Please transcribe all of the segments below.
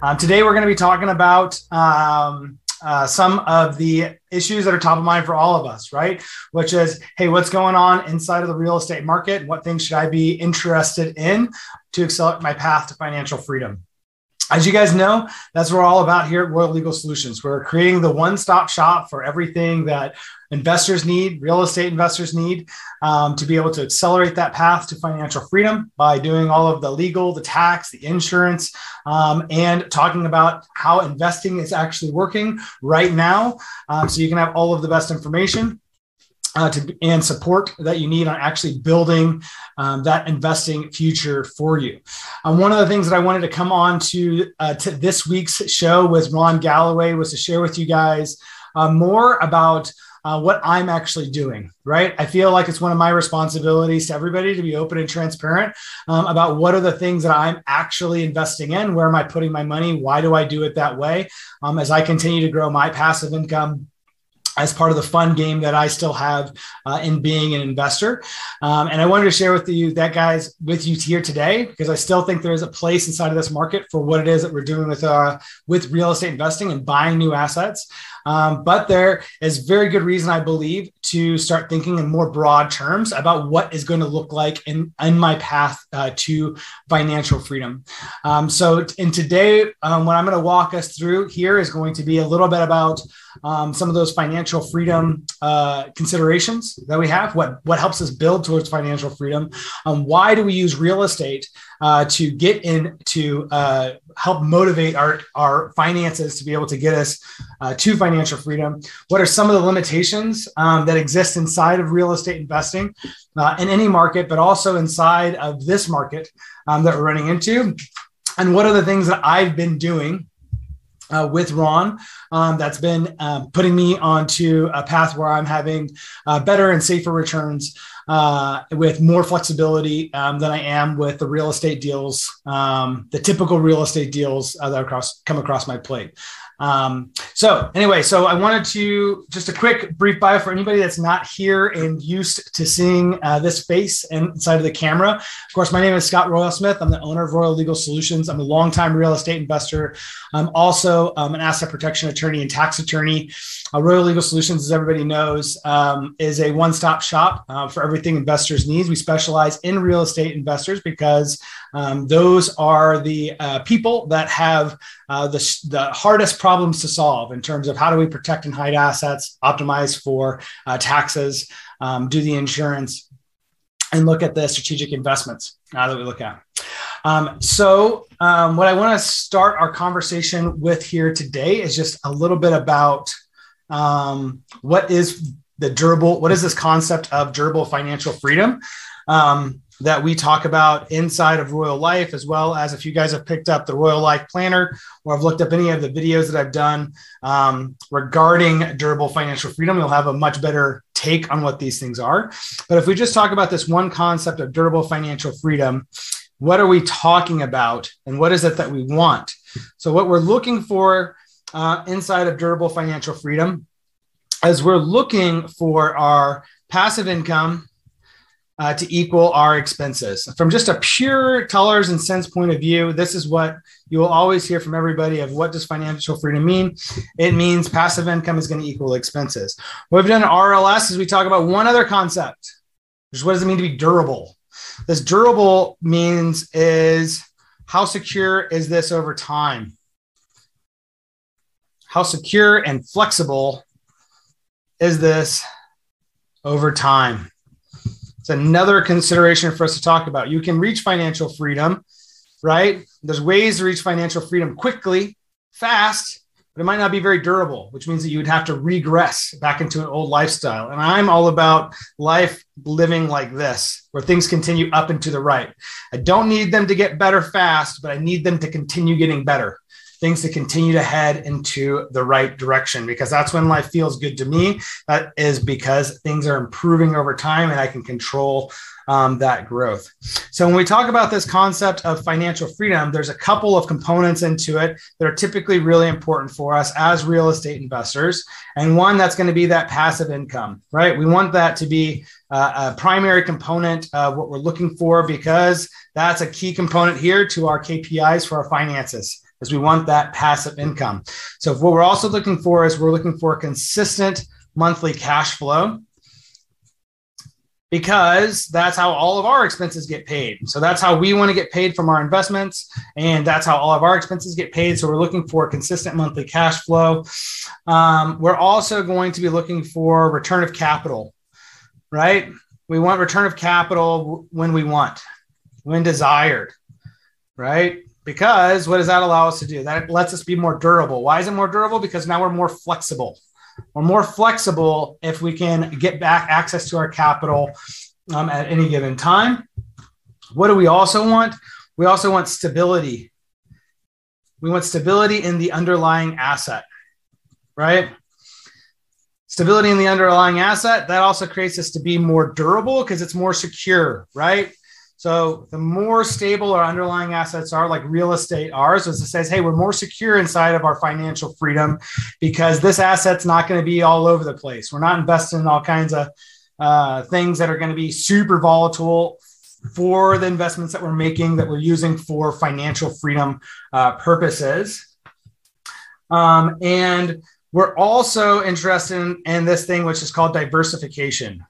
Um, today, we're going to be talking about um, uh, some of the issues that are top of mind for all of us, right? Which is, hey, what's going on inside of the real estate market? What things should I be interested in to accelerate my path to financial freedom? As you guys know, that's what we're all about here at Royal Legal Solutions. We're creating the one stop shop for everything that investors need, real estate investors need, um, to be able to accelerate that path to financial freedom by doing all of the legal, the tax, the insurance, um, and talking about how investing is actually working right now. Um, so you can have all of the best information uh, to, and support that you need on actually building um, that investing future for you. Um, one of the things that I wanted to come on to, uh, to this week's show with Ron Galloway was to share with you guys uh, more about uh, what I'm actually doing, right? I feel like it's one of my responsibilities to everybody to be open and transparent um, about what are the things that I'm actually investing in. Where am I putting my money? Why do I do it that way? Um, as I continue to grow my passive income as part of the fun game that I still have uh, in being an investor. Um, and I wanted to share with you that, guys, with you here today, because I still think there is a place inside of this market for what it is that we're doing with, uh, with real estate investing and buying new assets. Um, but there is very good reason, I believe, to start thinking in more broad terms about what is going to look like in, in my path uh, to financial freedom. Um, so, in today, um, what I'm going to walk us through here is going to be a little bit about um, some of those financial freedom uh, considerations that we have. What what helps us build towards financial freedom? Um, why do we use real estate uh, to get in to uh, help motivate our our finances to be able to get us uh, to financial freedom? What are some of the limitations um, that exist inside of real estate investing uh, in any market, but also inside of this market um, that we're running into? And what are the things that I've been doing uh, with Ron um, that's been um, putting me onto a path where I'm having uh, better and safer returns uh, with more flexibility um, than I am with the real estate deals, um, the typical real estate deals uh, that across, come across my plate. Um, so anyway, so I wanted to just a quick brief bio for anybody that's not here and used to seeing uh, this face inside of the camera. Of course, my name is Scott Royal Smith. I'm the owner of Royal Legal Solutions. I'm a longtime real estate investor. I'm also um, an asset protection attorney and tax attorney. Uh, Royal Legal Solutions, as everybody knows, um, is a one-stop shop uh, for everything investors need. We specialize in real estate investors because um, those are the uh, people that have uh, the, the hardest problems to solve in terms of how do we protect and hide assets, optimize for uh, taxes, um, do the insurance, and look at the strategic investments uh, that we look at. Um, so, um, what I want to start our conversation with here today is just a little bit about um, what is the durable, what is this concept of durable financial freedom? Um, that we talk about inside of Royal Life, as well as if you guys have picked up the Royal Life Planner or have looked up any of the videos that I've done um, regarding durable financial freedom, you'll have a much better take on what these things are. But if we just talk about this one concept of durable financial freedom, what are we talking about and what is it that we want? So, what we're looking for uh, inside of durable financial freedom is we're looking for our passive income uh, to equal our expenses. From just a pure dollars and cents point of view, this is what you will always hear from everybody of what does financial freedom mean? It means passive income is going to equal expenses. What we've done in RLS is we talk about one other concept, which what does it mean to be durable? This durable means is how secure is this over time? How secure and flexible is this over time? It's another consideration for us to talk about. You can reach financial freedom, right? There's ways to reach financial freedom quickly, fast, but it might not be very durable, which means that you would have to regress back into an old lifestyle. And I'm all about life living like this, where things continue up and to the right. I don't need them to get better fast, but I need them to continue getting better things to continue to head into the right direction because that's when life feels good to me. That is because things are improving over time and I can control um, that growth. So, when we talk about this concept of financial freedom, there's a couple of components into it that are typically really important for us as real estate investors. And one that's going to be that passive income, right? We want that to be uh, a primary component of what we're looking for because that's a key component here to our KPIs for our finances is we want that passive income. So what we're also looking for is we're looking for consistent monthly cash flow because that's how all of our expenses get paid. So that's how we want to get paid from our investments, and that's how all of our expenses get paid. So we're looking for consistent monthly cash flow. Um, we're also going to be looking for return of capital, right? We want return of capital when we want, when desired, right? Because what does that allow us to do? That lets us be more durable. Why is it more durable? Because now we're more flexible we're more flexible if we can get back access to our capital um, at any given time. What do we also want? We also want stability. We want stability in the underlying asset, right? Stability in the underlying asset, that also creates us to be more durable because it's more secure, right? So the more stable our underlying assets are, like real estate ours, as it says, hey, we're more secure inside of our financial freedom because this asset's not going to be all over the place. We're not investing in all kinds of uh, things that are going to be super volatile for the investments that we're making that we're using for financial freedom uh, purposes. Um, and we're also interested in, in this thing, which is called diversification.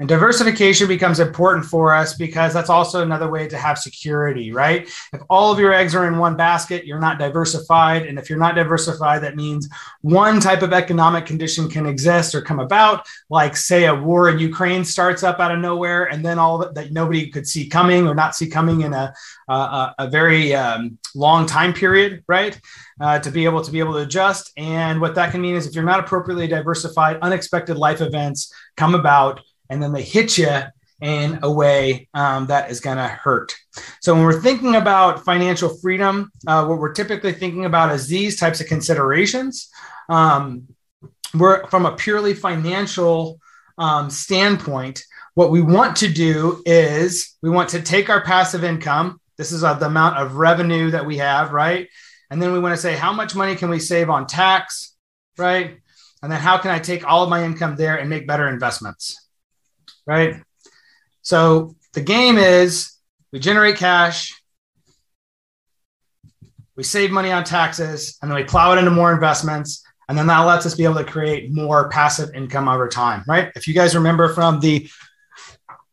And diversification becomes important for us because that's also another way to have security, right? If all of your eggs are in one basket, you're not diversified. And if you're not diversified, that means one type of economic condition can exist or come about, like, say, a war in Ukraine starts up out of nowhere, and then all that, that nobody could see coming or not see coming in a, a, a very um, long time period, right? Uh, to be able to be able to adjust. And what that can mean is if you're not appropriately diversified, unexpected life events come about and then they hit you in a way um, that is going to hurt. So when we're thinking about financial freedom, uh, what we're typically thinking about is these types of considerations. Um, we're from a purely financial um, standpoint. What we want to do is we want to take our passive income. This is uh, the amount of revenue that we have, right? And then we want to say, how much money can we save on tax, right? And then how can I take all of my income there and make better investments? Right? So the game is we generate cash, we save money on taxes, and then we plow it into more investments. And then that lets us be able to create more passive income over time, right? If you guys remember from the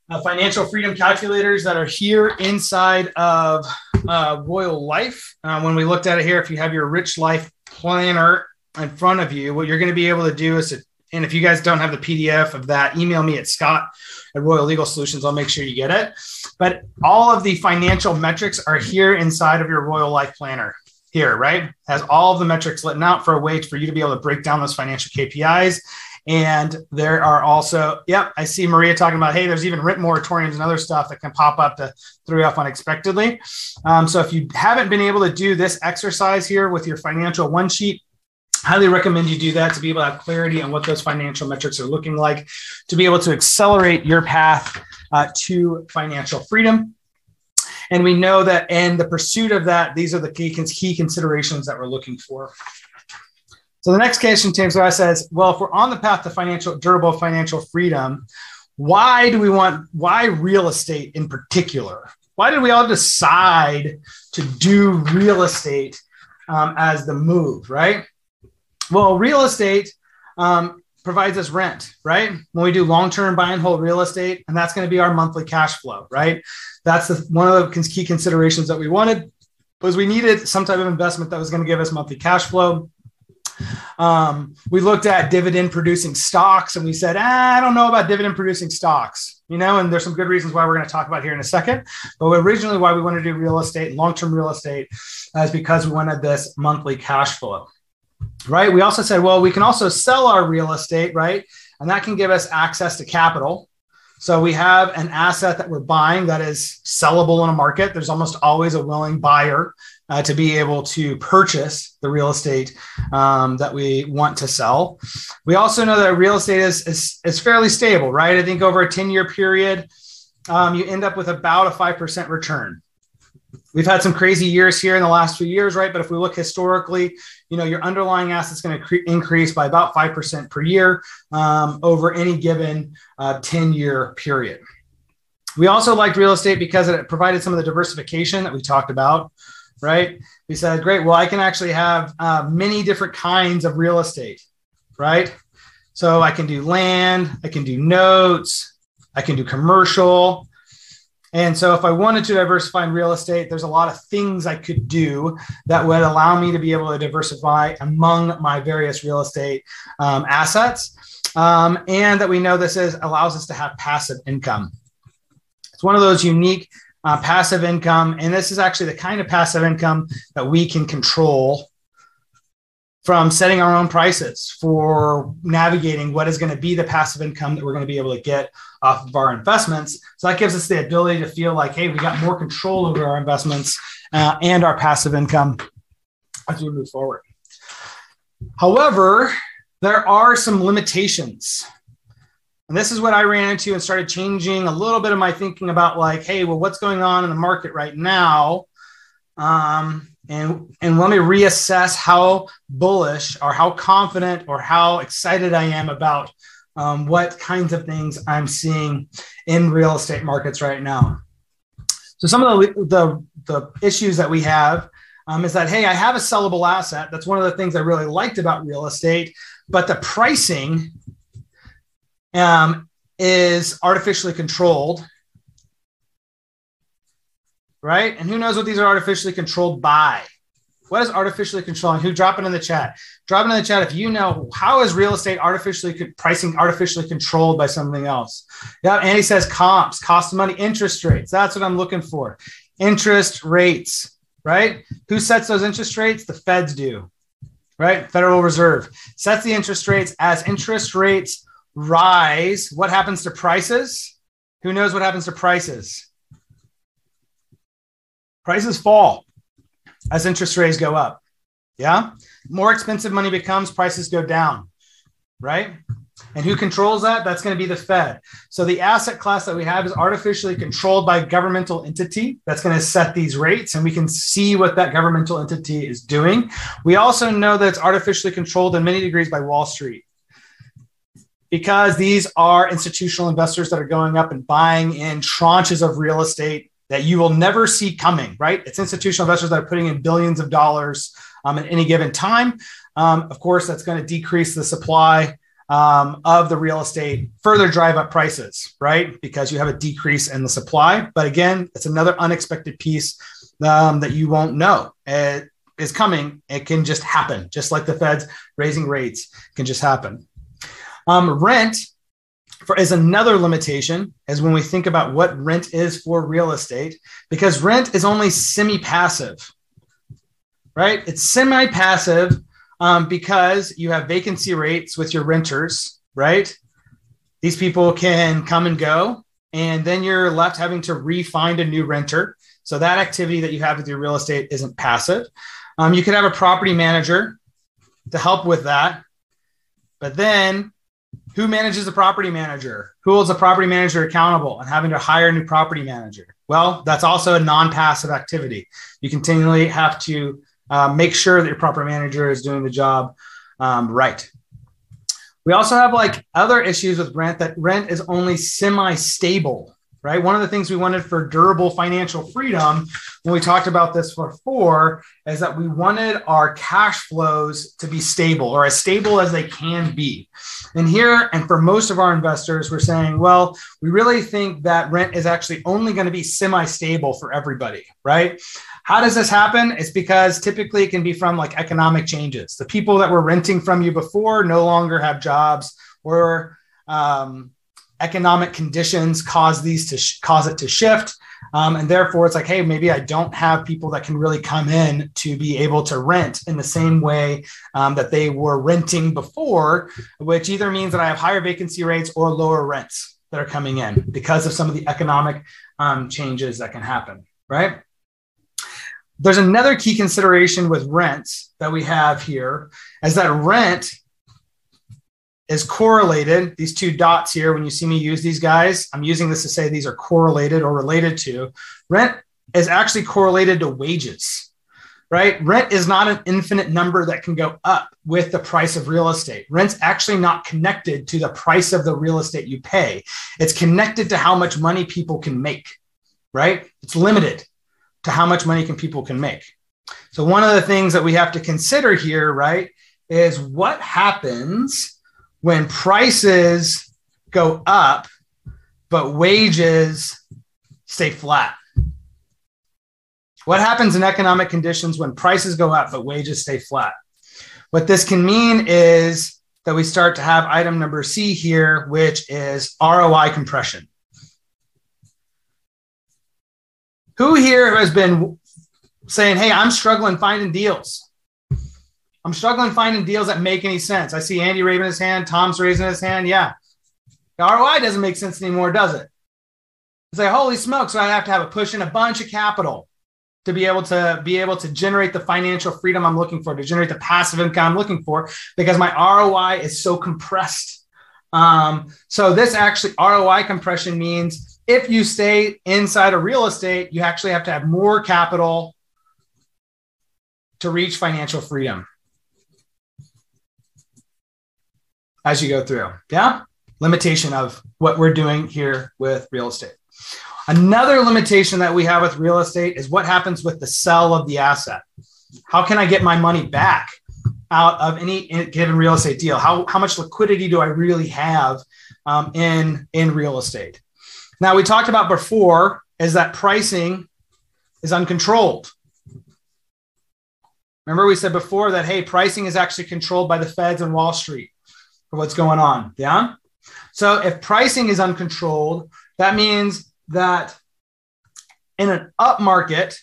uh, financial freedom calculators that are here inside of uh, Royal Life, uh, when we looked at it here, if you have your Rich Life Planner in front of you, what you're going to be able to do is to and if you guys don't have the PDF of that, email me at scott at Royal Legal Solutions. I'll make sure you get it. But all of the financial metrics are here inside of your Royal Life Planner here, right? Has all of the metrics written out for a way for you to be able to break down those financial KPIs. And there are also, yep, I see Maria talking about, hey, there's even written moratoriums and other stuff that can pop up to throw you off unexpectedly. Um, so if you haven't been able to do this exercise here with your financial one sheet, highly recommend you do that to be able to have clarity on what those financial metrics are looking like to be able to accelerate your path uh, to financial freedom. And we know that in the pursuit of that these are the key, key considerations that we're looking for. So the next question Tim so I says well if we're on the path to financial durable financial freedom why do we want why real estate in particular? Why did we all decide to do real estate um, as the move right well, real estate um, provides us rent, right? When we do long-term buy and hold real estate, and that's going to be our monthly cash flow, right? That's the, one of the key considerations that we wanted was we needed some type of investment that was going to give us monthly cash flow. Um, we looked at dividend producing stocks and we said, ah, I don't know about dividend producing stocks, you know, and there's some good reasons why we're going to talk about here in a second. But originally, why we wanted to do real estate, long term real estate, is because we wanted this monthly cash flow right? We also said, well, we can also sell our real estate, right? And that can give us access to capital. So we have an asset that we're buying that is sellable in a market. There's almost always a willing buyer uh, to be able to purchase the real estate um, that we want to sell. We also know that real estate is, is, is fairly stable, right? I think over a 10 year period, um, you end up with about a 5% return. We've had some crazy years here in the last few years, right? But if we look historically, you know, your underlying assets going to cre- increase by about 5% per year um, over any given uh, 10 year period. We also liked real estate because it provided some of the diversification that we talked about. right? We said, great, well, I can actually have uh, many different kinds of real estate, right? So I can do land, I can do notes, I can do commercial. And so if I wanted to diversify in real estate, there's a lot of things I could do that would allow me to be able to diversify among my various real estate um, assets. Um, and that we know this is allows us to have passive income. It's one of those unique uh, passive income. And this is actually the kind of passive income that we can control from setting our own prices for navigating what is going to be the passive income that we're going to be able to get off of our investments. So that gives us the ability to feel like, hey, we got more control over our investments uh, and our passive income as we move forward. However, there are some limitations and this is what I ran into and started changing a little bit of my thinking about like, hey, well, what's going on in the market right now? Um, and and let me reassess how bullish or how confident or how excited I am about um, what kinds of things I'm seeing in real estate markets right now. So some of the the, the issues that we have um, is that hey, I have a sellable asset. That's one of the things I really liked about real estate, but the pricing um, is artificially controlled, right? And who knows what these are artificially controlled by? What is artificially controlling? Who drop it in the chat? Drop it in the chat if you know how is real estate artificially pricing artificially controlled by something else. Yeah, Andy says comps, cost of money, interest rates. That's what I'm looking for. Interest rates, right? Who sets those interest rates? The feds do, right? Federal Reserve sets the interest rates as interest rates rise, what happens to prices? Who knows what happens to prices? Prices fall as interest rates go up. Yeah. More expensive money becomes, prices go down. Right. And who controls that? That's going to be the Fed. So the asset class that we have is artificially controlled by a governmental entity that's going to set these rates, and we can see what that governmental entity is doing. We also know that it's artificially controlled in many degrees by Wall Street because these are institutional investors that are going up and buying in tranches of real estate that you will never see coming, right? It's institutional investors that are putting in billions of dollars um, at any given time. Um, of course, that's going to decrease the supply um, of the real estate, further drive up prices, right? Because you have a decrease in the supply. But again, it's another unexpected piece um, that you won't know. It is coming. It can just happen, just like the Fed's raising rates can just happen. Um, rent for, is another limitation is when we think about what rent is for real estate, because rent is only semi passive, right? It's semi passive um, because you have vacancy rates with your renters, right? These people can come and go, and then you're left having to re-find a new renter. So that activity that you have with your real estate isn't passive. Um, you could have a property manager to help with that. But then who manages the property manager? Who holds the property manager accountable and having to hire a new property manager? Well, that's also a non passive activity. You continually have to uh, make sure that your property manager is doing the job um, right. We also have like other issues with rent that rent is only semi stable right? One of the things we wanted for durable financial freedom when we talked about this before is that we wanted our cash flows to be stable or as stable as they can be. And here, and for most of our investors, we're saying, well, we really think that rent is actually only going to be semi stable for everybody, right? How does this happen? It's because typically it can be from like economic changes. The people that were renting from you before no longer have jobs or um, economic conditions cause these to sh- cause it to shift. Um, and therefore it's like hey maybe i don't have people that can really come in to be able to rent in the same way um, that they were renting before which either means that i have higher vacancy rates or lower rents that are coming in because of some of the economic um, changes that can happen right? There's another key consideration with rents that we have here is that rent is correlated. These two dots here, when you see me use these guys, I'm using this to say these are correlated or related to. Rent is actually correlated to wages, right? Rent is not an infinite number that can go up with the price of real estate. Rent's actually not connected to the price of the real estate you pay. It's connected to how much money people can make, right? It's limited to how much money can people can make. So, one of the things that we have to consider here, right, is what happens when prices go up, but wages stay flat? What happens in economic conditions when prices go up, but wages stay flat? What this can mean is that we start to have item number C here, which is ROI compression. Who here has been saying, Hey, I'm struggling finding deals? I'm struggling finding deals that make any sense. I see Andy raising his hand, Tom's raising his hand. Yeah. The ROI doesn't make sense anymore, does it? It's like, holy smokes, so I have to have a push in a bunch of capital to be able to be able to generate the financial freedom I'm looking for, to generate the passive income I'm looking for, because my ROI is so compressed. Um, so this actually ROI compression means if you stay inside of real estate, you actually have to have more capital to reach financial freedom as you go through. Yeah. Limitation of what we're doing here with real estate. Another limitation that we have with real estate is what happens with the sell of the asset. How can I get my money back out of any given real estate deal? How, how much liquidity do I really have um, in, in real estate? Now, we talked about before is that pricing is uncontrolled. Remember, we said before that, hey, pricing is actually controlled by the feds and Wall Street what's going on. Yeah. So if pricing is uncontrolled, that means that in an up market,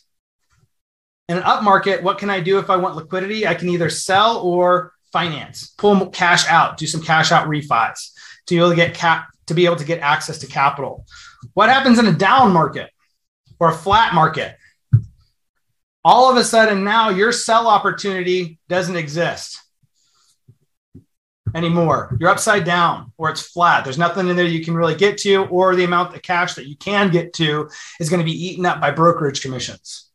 in an up market, what can I do if I want liquidity? I can either sell or finance, pull cash out, do some cash out refis to be able to get cap to be able to get access to capital. What happens in a down market or a flat market? All of a sudden now your sell opportunity doesn't exist anymore. You're upside down or it's flat. There's nothing in there you can really get to, or the amount of cash that you can get to is going to be eaten up by brokerage commissions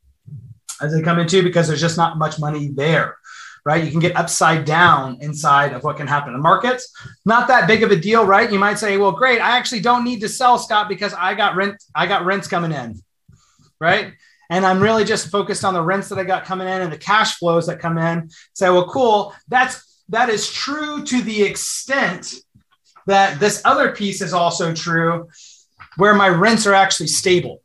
as they come into because there's just not much money there. Right, you can get upside down inside of what can happen in markets. Not that big of a deal, right? You might say, "Well, great, I actually don't need to sell, Scott, because I got rent. I got rents coming in, right? and I'm really just focused on the rents that I got coming in and the cash flows that come in. Say, well, cool. That's that is true to the extent that this other piece is also true where my rents are actually stable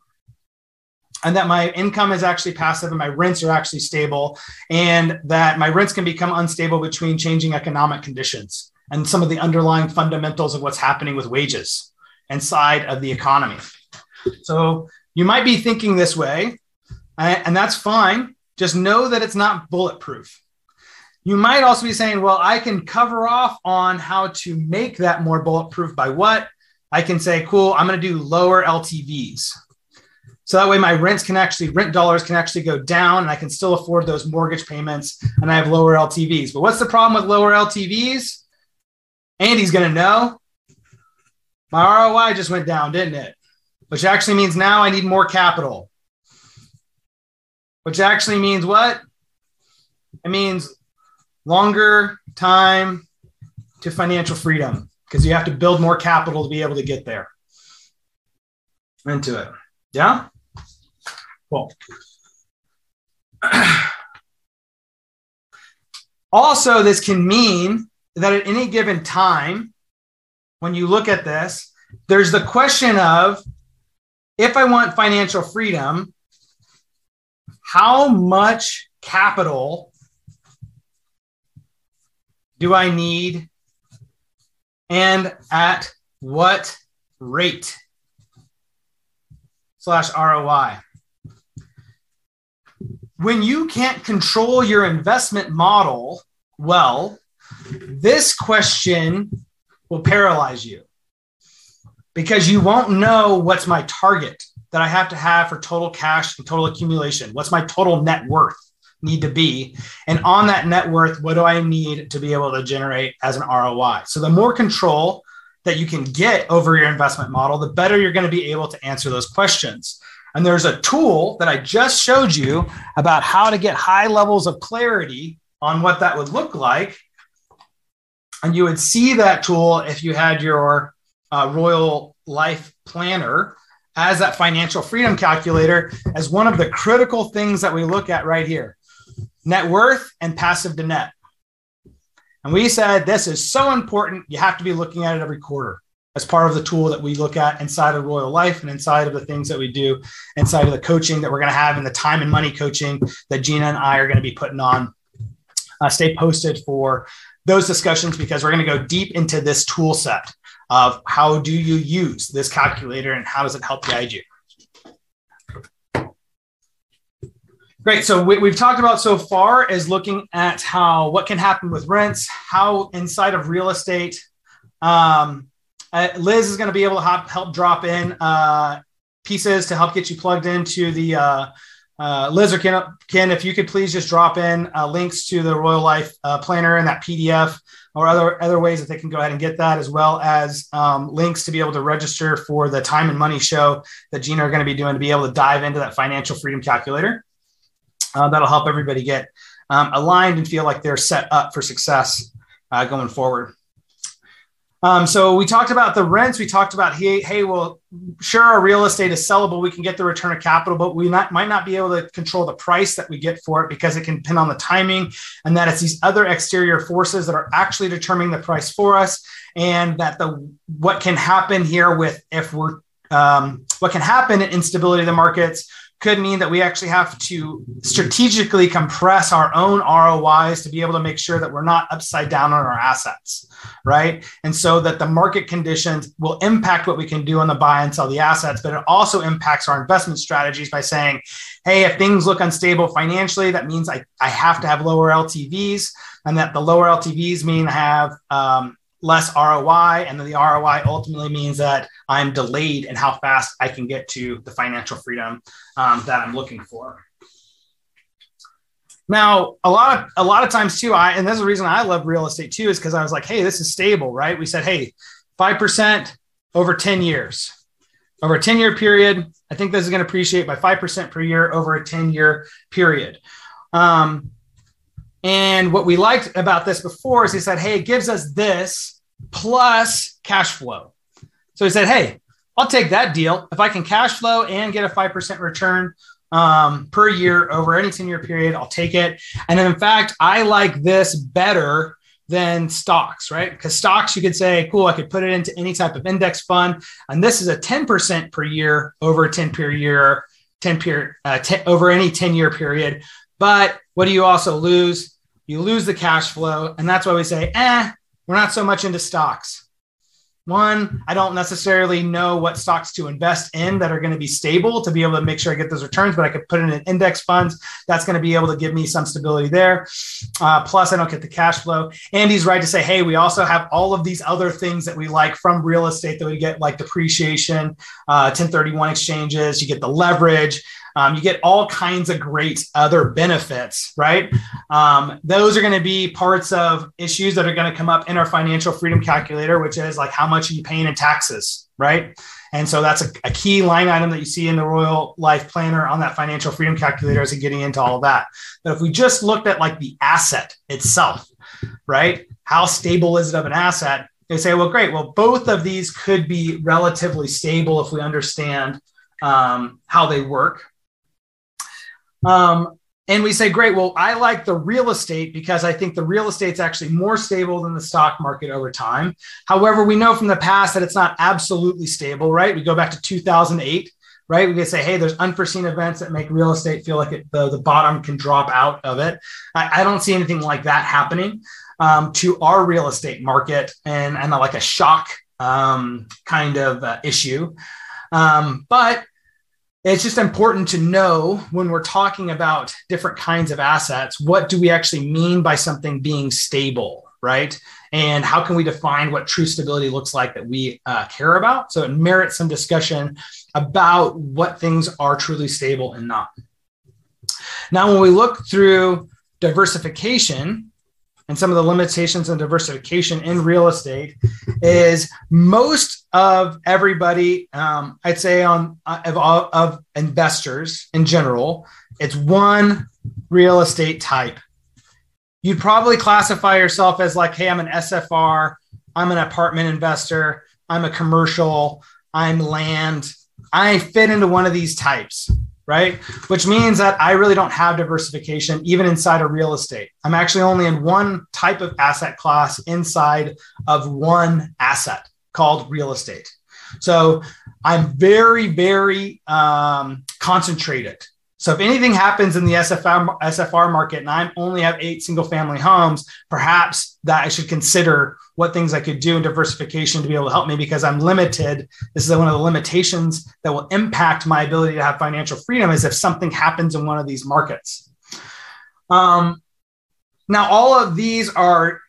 and that my income is actually passive and my rents are actually stable and that my rents can become unstable between changing economic conditions and some of the underlying fundamentals of what's happening with wages inside of the economy. So you might be thinking this way and that's fine. Just know that it's not bulletproof you might also be saying, well, I can cover off on how to make that more bulletproof by what? I can say, cool, I'm going to do lower LTVs. So that way my rents can actually, rent dollars can actually go down and I can still afford those mortgage payments and I have lower LTVs. But what's the problem with lower LTVs? Andy's going to know. My ROI just went down, didn't it? Which actually means now I need more capital. Which actually means what? It means longer time to financial freedom because you have to build more capital to be able to get there into it. Yeah? Cool. also, this can mean that at any given time, when you look at this, there's the question of if I want financial freedom, how much capital do I need and at what rate slash ROI. When you can't control your investment model well, this question will paralyze you because you won't know what's my target that I have to have for total cash and total accumulation. What's my total net worth? Need to be? And on that net worth, what do I need to be able to generate as an ROI? So the more control that you can get over your investment model, the better you're going to be able to answer those questions. And there's a tool that I just showed you about how to get high levels of clarity on what that would look like. And you would see that tool if you had your uh, Royal Life Planner as that financial freedom calculator as one of the critical things that we look at right here. Net worth and passive to net. And we said this is so important, you have to be looking at it every quarter as part of the tool that we look at inside of Royal Life and inside of the things that we do inside of the coaching that we're going to have in the time and money coaching that Gina and I are going to be putting on. Uh, stay posted for those discussions because we're going to go deep into this tool set of how do you use this calculator and how does it help guide you. Great. So what we've talked about so far is looking at how what can happen with rents, how inside of real estate. Um, uh, Liz is going to be able to help, help drop in uh, pieces to help get you plugged into the uh, uh, Liz or Ken, Ken, if you could please just drop in uh, links to the Royal Life uh, Planner and that PDF or other, other ways that they can go ahead and get that, as well as um, links to be able to register for the time and money show that Gina are going to be doing to be able to dive into that financial freedom calculator. Uh, that'll help everybody get um, aligned and feel like they're set up for success uh, going forward. Um, so we talked about the rents. We talked about hey, hey, well, sure, our real estate is sellable. We can get the return of capital, but we not, might not be able to control the price that we get for it because it can depend on the timing, and that it's these other exterior forces that are actually determining the price for us, and that the what can happen here with if we're um, what can happen in instability of the markets could mean that we actually have to strategically compress our own ROIs to be able to make sure that we're not upside down on our assets, right? And so that the market conditions will impact what we can do on the buy and sell the assets, but it also impacts our investment strategies by saying, hey, if things look unstable financially, that means I, I have to have lower LTVs, and that the lower LTVs mean I have um, less ROI. And then the ROI ultimately means that I'm delayed in how fast I can get to the financial freedom um, that I'm looking for. Now, a lot of a lot of times too, I and this is the reason I love real estate too, is because I was like, hey, this is stable, right? We said, hey, five percent over 10 years. Over a 10 year period, I think this is going to appreciate by 5% per year over a 10 year period. Um, and what we liked about this before is he said, hey, it gives us this plus cash flow. So he said, hey, I'll take that deal. If I can cash flow and get a 5% return um, per year over any 10 year period, I'll take it. And in fact, I like this better than stocks, right? Because stocks, you could say, cool, I could put it into any type of index fund. And this is a 10% per year over a 10 per year, 10 period, uh, 10, over any 10 year period. But what do you also lose? you lose the cash flow. And that's why we say, eh, we're not so much into stocks. One, I don't necessarily know what stocks to invest in that are going to be stable to be able to make sure I get those returns, but I could put in an index funds that's going to be able to give me some stability there. Uh, plus, I don't get the cash flow. Andy's right to say, hey, we also have all of these other things that we like from real estate that we get, like depreciation, uh, 1031 exchanges, you get the leverage. Um, you get all kinds of great other benefits, right? Um, those are going to be parts of issues that are going to come up in our financial freedom calculator, which is like how much are you paying in taxes, right? And so that's a, a, key line item that you see in the Royal Life Planner on that financial freedom calculator as getting into all that. But if we just looked at like the asset itself, right? How stable is it of an asset? They say, well, great. Well, both of these could be relatively stable if we understand um, how they work, um, and we say, great, well, I like the real estate because I think the real estate's actually more stable than the stock market over time. However, we know from the past that it's not absolutely stable, right? We go back to 2008, right? We can say, hey, there's unforeseen events that make real estate feel like it, the, the bottom can drop out of it. I, I don't see anything like that happening um, to our real estate market and, and like a shock um, kind of uh, issue. Um, but it's just important to know when we're talking about different kinds of assets what do we actually mean by something being stable right? And how can we define what true stability looks like that we uh, care about? So it merits some discussion about what things are truly stable and not. Now when we look through diversification and some of the limitations and diversification in real estate is most of everybody um, i'd say on uh, of, of investors in general it's one real estate type. You'd probably classify yourself as like hey i'm an sfr i'm an apartment investor i'm a commercial i'm land. I fit into one of these types right? Which means that I really don't have diversification even inside of real estate. I'm actually only in one type of asset class inside of one asset called real estate. So I'm very, very um, concentrated. So if anything happens in the SFR, SFR market and I only have eight single family homes, perhaps that I should consider what things I could do in diversification to be able to help me because I'm limited. This is one of the limitations that will impact my ability to have financial freedom is if something happens in one of these markets. Um, now, all of these are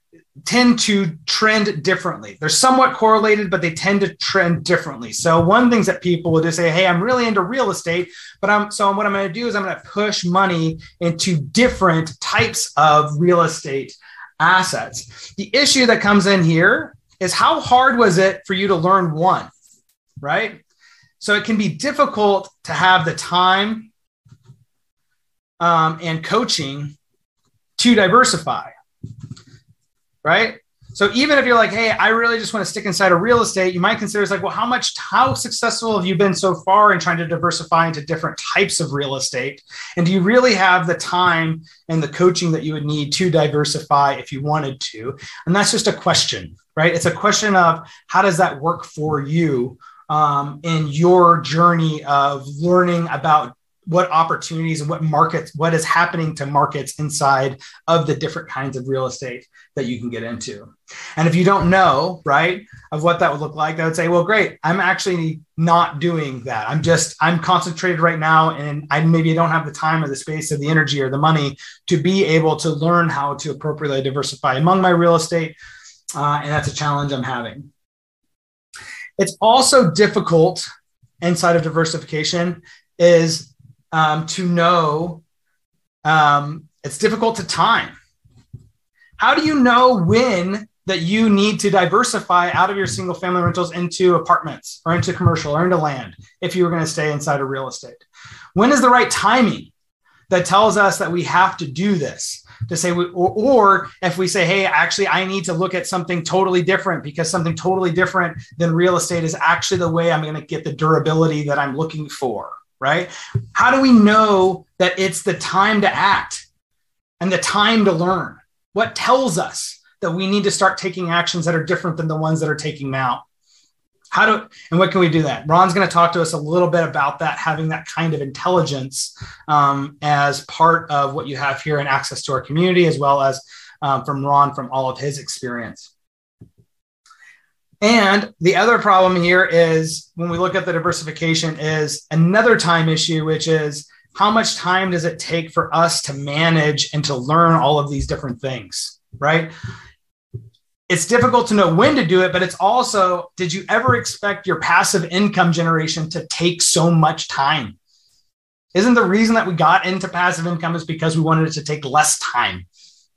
tend to trend differently. They're somewhat correlated, but they tend to trend differently. So one things that people will just say, "Hey, I'm really into real estate, but I'm so what I'm going to do is I'm going to push money into different types of real estate assets." The issue that comes in here is how hard was it for you to learn one, right? So it can be difficult to have the time um, and coaching to diversify right? So even if you're like, hey, I really just want to stick inside of real estate, you might consider it's like, well, how much, how successful have you been so far in trying to diversify into different types of real estate? And do you really have the time and the coaching that you would need to diversify if you wanted to? And that's just a question, right? It's a question of how does that work for you um, in your journey of learning about what opportunities and what markets, what is happening to markets inside of the different kinds of real estate that you can get into. And if you don't know, right, of what that would look like, I would say, well, great. I'm actually not doing that. I'm just, I'm concentrated right now and I maybe don't have the time or the space or the energy or the money to be able to learn how to appropriately diversify among my real estate. Uh, and that's a challenge I'm having. It's also difficult inside of diversification is um, to know um, it's difficult to time. How do you know when that you need to diversify out of your single family rentals into apartments or into commercial or into land if you were going to stay inside of real estate? When is the right timing that tells us that we have to do this? To say, or, or if we say, hey, actually, I need to look at something totally different because something totally different than real estate is actually the way I'm going to get the durability that I'm looking for right? How do we know that it's the time to act and the time to learn? What tells us that we need to start taking actions that are different than the ones that are taking now? How do and what can we do that? Ron's going to talk to us a little bit about that, having that kind of intelligence um, as part of what you have here and access to our community, as well as um, from Ron from all of his experience. And the other problem here is when we look at the diversification is another time issue, which is how much time does it take for us to manage and to learn all of these different things, right? It's difficult to know when to do it, but it's also, did you ever expect your passive income generation to take so much time? Isn't the reason that we got into passive income is because we wanted it to take less time?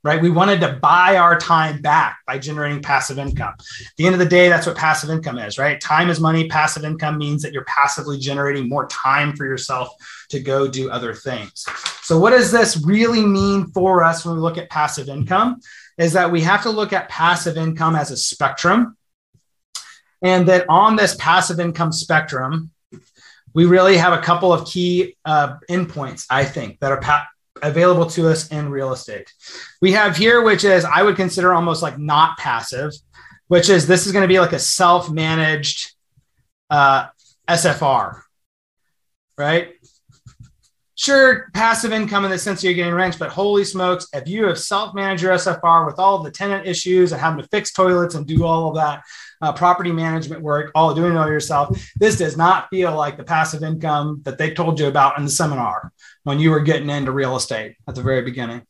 Right? We wanted to buy our time back by generating passive income. At the end of the day, that's what passive income is, right? Time is money. Passive income means that you're passively generating more time for yourself to go do other things. So, what does this really mean for us when we look at passive income? Is that we have to look at passive income as a spectrum. And that on this passive income spectrum, we really have a couple of key uh, endpoints, I think, that are pa- available to us in real estate. We have here, which is I would consider almost like not passive, which is this is going to be like a self managed uh, SFR, right? Sure, passive income in the sense you're getting rents, but holy smokes, if you have self managed your SFR with all the tenant issues and having to fix toilets and do all of that uh, property management work, all doing it all yourself, this does not feel like the passive income that they told you about in the seminar when you were getting into real estate at the very beginning.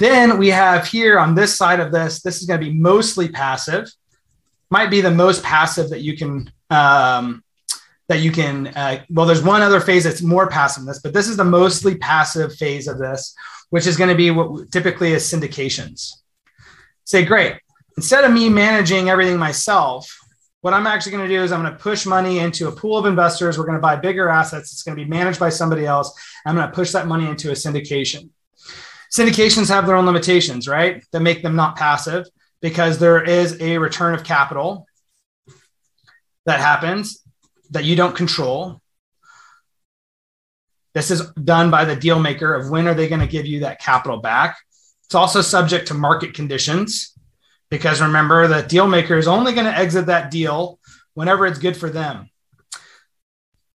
Then we have here on this side of this, this is going to be mostly passive, might be the most passive that you can. Um, that you can uh, well there's one other phase that's more passive than this but this is the mostly passive phase of this which is going to be what typically is syndications say great instead of me managing everything myself what I'm actually going to do is I'm going to push money into a pool of investors. We're going to buy bigger assets. It's going to be managed by somebody else. I'm going to push that money into a syndication. Syndications have their own limitations, right? That make them not passive because there is a return of capital that happens that you don't control. This is done by the deal maker of when are they going to give you that capital back. It's also subject to market conditions because remember the deal maker is only going to exit that deal whenever it's good for them.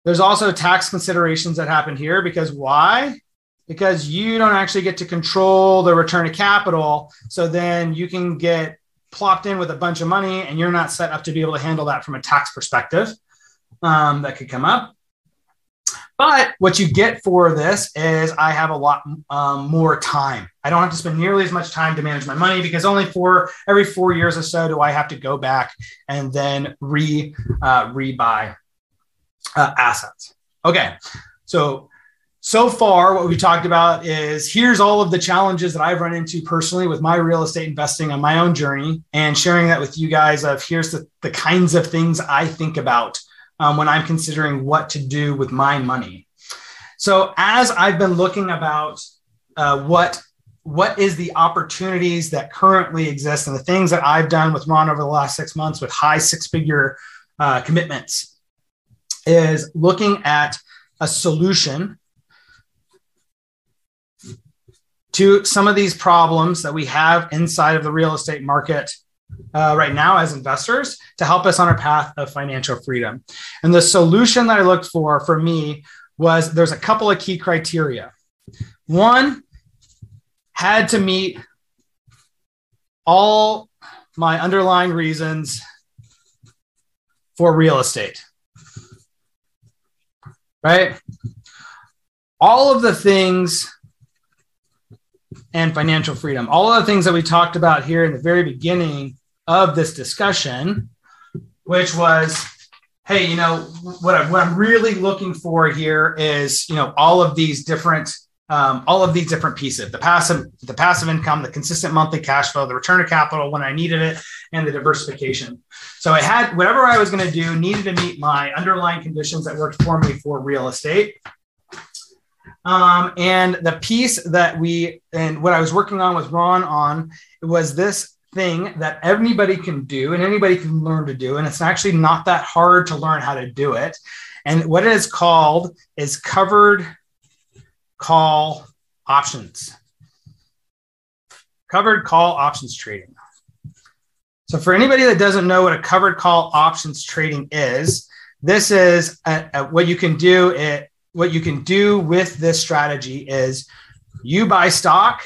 There's also tax considerations that happen here because why? Because you don't actually get to control the return of capital. So then you can get plopped in with a bunch of money and you're not set up to be able to handle that from a tax perspective um, that could come up. But what you get for this is I have a lot um, more time. I don't have to spend nearly as much time to manage my money because only for every four years or so do I have to go back and then re uh, rebuy uh, assets. Okay, so so far what we talked about is here's all of the challenges that I've run into personally with my real estate investing on my own journey, and sharing that with you guys. Of here's the, the kinds of things I think about um, when I'm considering what to do with my money. So as I've been looking about uh, what what is the opportunities that currently exist and the things that I've done with Ron over the last six months with high six figure uh, commitments is looking at a solution to some of these problems that we have inside of the real estate market uh, right now as investors to help us on our path of financial freedom. And the solution that I looked for for me was there's a couple of key criteria. One had to meet all my underlying reasons for real estate. Right? All of the things and financial freedom. All of the things that we talked about here in the very beginning of this discussion, which was, hey, you know, what, I, what I'm really looking for here is, you know, all of these different, um, all of these different pieces: the passive, the passive income, the consistent monthly cash flow, the return of capital when I needed it, and the diversification. So I had whatever I was going to do needed to meet my underlying conditions that worked for me for real estate. Um, and the piece that we and what I was working on with Ron on was this thing that anybody can do and anybody can learn to do. And it's actually not that hard to learn how to do it. And what it is called is covered call options. Covered call options trading. So, for anybody that doesn't know what a covered call options trading is, this is a, a, what you can do. It what you can do with this strategy is you buy stock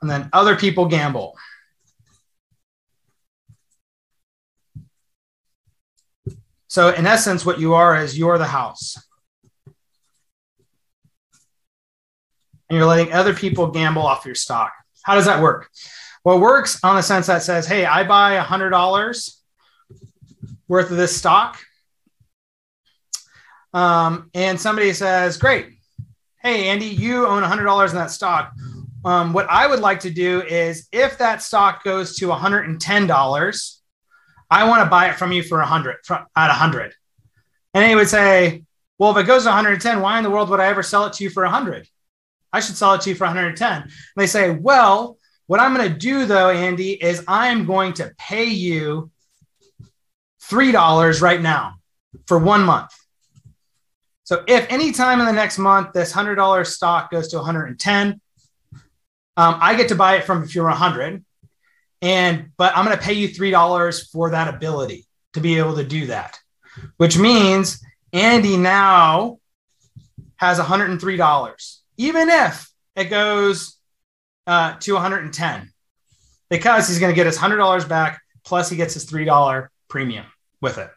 and then other people gamble. So, in essence, what you are is you're the house. And you're letting other people gamble off your stock. How does that work? Well, it works on the sense that says, hey, I buy $100 worth of this stock um, and somebody says, Great. Hey, Andy, you own $100 in that stock. Um, what I would like to do is if that stock goes to $110, I want to buy it from you for 100 at 100. And he would say, well, if it goes to 110, why in the world would I ever sell it to you for 100? I should sell it to you for 110. And they say, well, what I'm going to do though, Andy, is I'm going to pay you $3 right now for one month. So if any time in the next month this hundred dollar stock goes to 110, um, I get to buy it from if you're 100, and but I'm going to pay you three dollars for that ability to be able to do that, which means Andy now has 103 dollars, even if it goes uh, to 110, because he's going to get his hundred dollars back plus he gets his three dollar premium with it.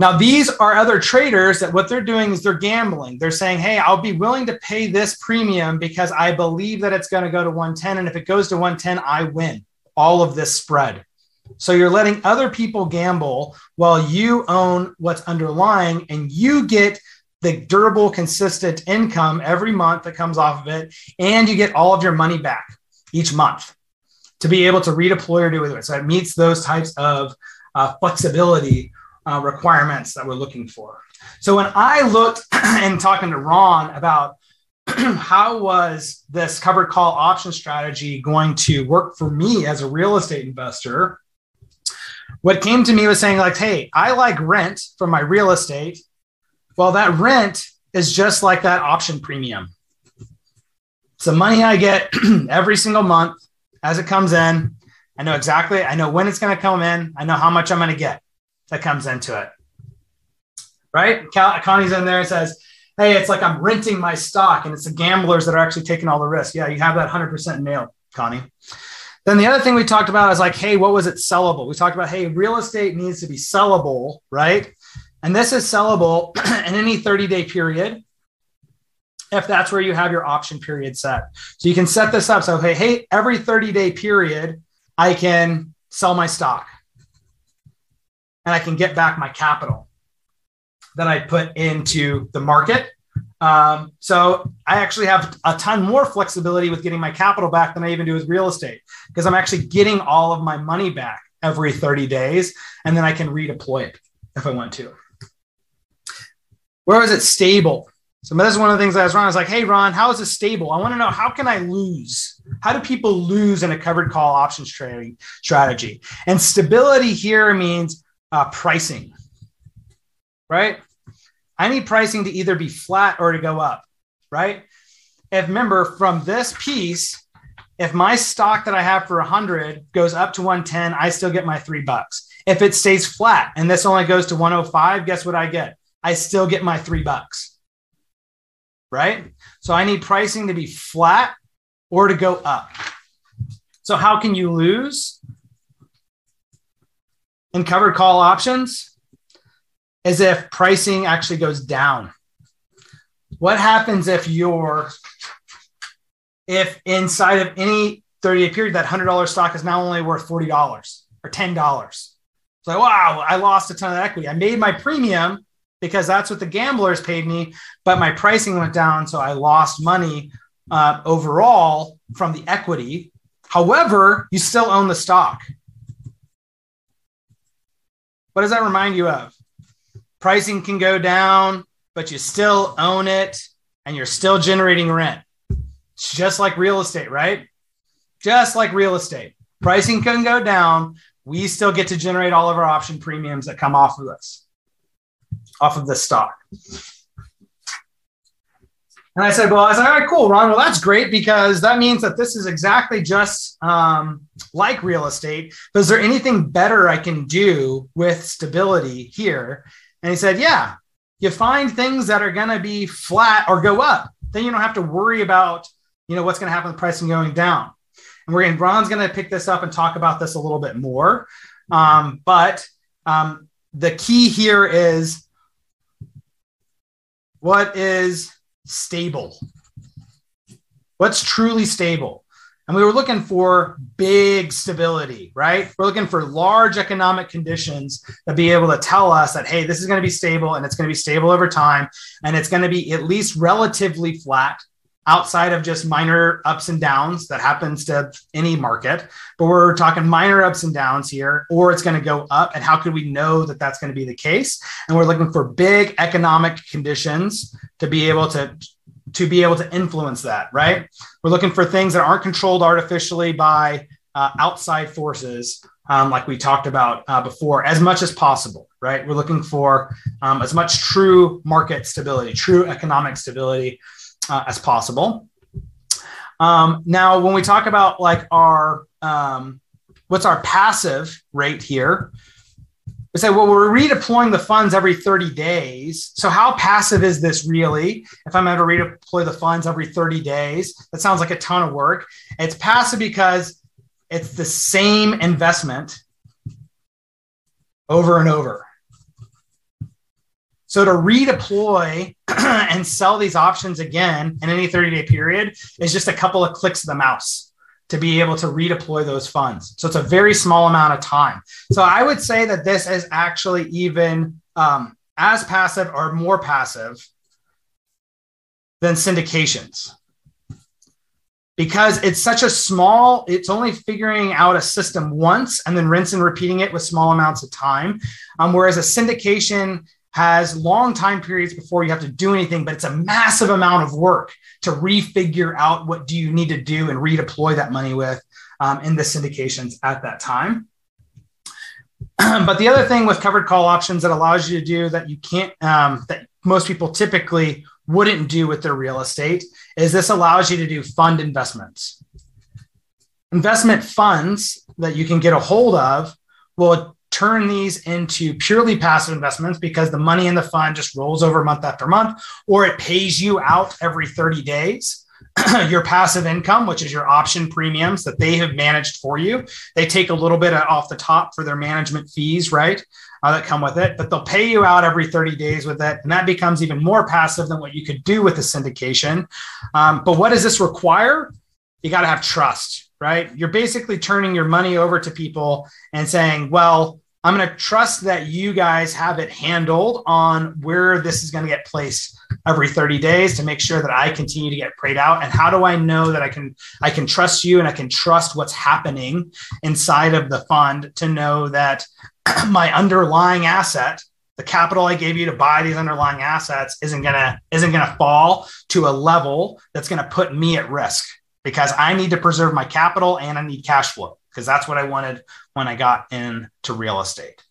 Now, these are other traders that what they're doing is they're gambling. They're saying, hey, I'll be willing to pay this premium because I believe that it's going to go to 110. And if it goes to 110, I win all of this spread. So you're letting other people gamble while you own what's underlying and you get the durable, consistent income every month that comes off of it. And you get all of your money back each month to be able to redeploy or do with it. So it meets those types of uh, flexibility uh, requirements that we're looking for. So when I looked and talking to Ron about how was this covered call option strategy going to work for me as a real estate investor, what came to me was saying like, hey, I like rent from my real estate. Well, that rent is just like that option premium. It's the money I get every single month as it comes in. I know exactly, I know when it's going to come in. I know how much I'm going to get that comes into it. Right? Connie's in there and says, hey, it's like I'm renting my stock and it's the gamblers that are actually taking all the risk. Yeah, you have that 100% nailed, Connie. Then the other thing we talked about is like, hey, what was it sellable? We talked about, hey, real estate needs to be sellable, right? And this is sellable in any 30 day period if that's where you have your option period set. So you can set this up. So, hey, hey, every 30 day period, I can sell my stock and I can get back my capital that I put into the market. Um, so I actually have a ton more flexibility with getting my capital back than I even do with real estate because I'm actually getting all of my money back every 30 days and then I can redeploy it if I want to. Where is it stable? So this is one of the things I was Ron. I was like, hey, Ron, how is this stable? I want to know how can I lose? How do people lose in a covered call options trading strategy? And stability here means uh, pricing, right? I need pricing to either be flat or to go up, right? If remember from this piece, if my stock that I have for 100 goes up to 110, I still get my three bucks. If it stays flat and this only goes to 105, guess what I get? I still get my three bucks right? So I need pricing to be flat or to go up. So how can you lose in covered call options? As if pricing actually goes down. What happens if you're if inside of any 30 day period that $100 stock is now only worth $40 or $10? It's like, wow, I lost a ton of equity. I made my premium, because that's what the gamblers paid me, but my pricing went down. So I lost money uh, overall from the equity. However, you still own the stock. What does that remind you of? Pricing can go down, but you still own it and you're still generating rent. It's just like real estate, right? Just like real estate. Pricing can go down. We still get to generate all of our option premiums that come off of this off of the stock. And I said, well, I said, all right, cool, Ron. Well, that's great because that means that this is exactly just um, like real estate. But is there anything better I can do with stability here? And he said, yeah, you find things that are going to be flat or go up. Then you don't have to worry about, you know, what's going to happen with pricing going down. And we're going, Ron's going to pick this up and talk about this a little bit more. Um, but um, the key here is what is stable? What's truly stable? And we were looking for big stability, right? We're looking for large economic conditions that be able to tell us that, hey, this is going to be stable and it's going to be stable over time. And it's going to be at least relatively flat outside of just minor ups and downs that happens to any market but we're talking minor ups and downs here or it's going to go up and how could we know that that's going to be the case? And we're looking for big economic conditions to be able to to be able to influence that right? We're looking for things that aren't controlled artificially by uh, outside forces um, like we talked about uh, before as much as possible right? We're looking for um, as much true market stability true economic stability uh, as possible. Um, now, when we talk about like our um, what's our passive rate here, we say, well, we're redeploying the funds every 30 days. So how passive is this really? If I'm going to redeploy the funds every 30 days, that sounds like a ton of work. It's passive because it's the same investment over and over. So to redeploy and sell these options again in any 30 day period is just a couple of clicks of the mouse to be able to redeploy those funds. So it's a very small amount of time. So I would say that this is actually even um, as passive or more passive than syndications because it's such a small it's only figuring out a system once and then rinse and repeating it with small amounts of time um, whereas a syndication has long time periods before you have to do anything, but it's a massive amount of work to refigure out what do you need to do and redeploy that money with um, in the syndications at that time. but the other thing with covered call options that allows you to do that you can't um, that most people typically wouldn't do with their real estate is this allows you to do fund investments. Investment funds that you can get a hold of will turn these into purely passive investments because the money in the fund just rolls over month after month, or it pays you out every 30 days. your passive income, which is your option premiums that they have managed for you. They take a little bit off the top for their management fees, right? Uh, that come with it, but they'll pay you out every 30 days with it. And that becomes even more passive than what you could do with a syndication. Um, but what does this require? You got to have trust, right? You're basically turning your money over to people and saying, well, I'm going to trust that you guys have it handled on where this is going to get placed every 30 days to make sure that I continue to get prayed out. And how do I know that I can I can trust you and I can trust what's happening inside of the fund to know that my underlying asset, the capital I gave you to buy these underlying assets isn't gonna isn't gonna fall to a level that's gonna put me at risk because I need to preserve my capital and I need cash flow because that's what I wanted when I got into real estate.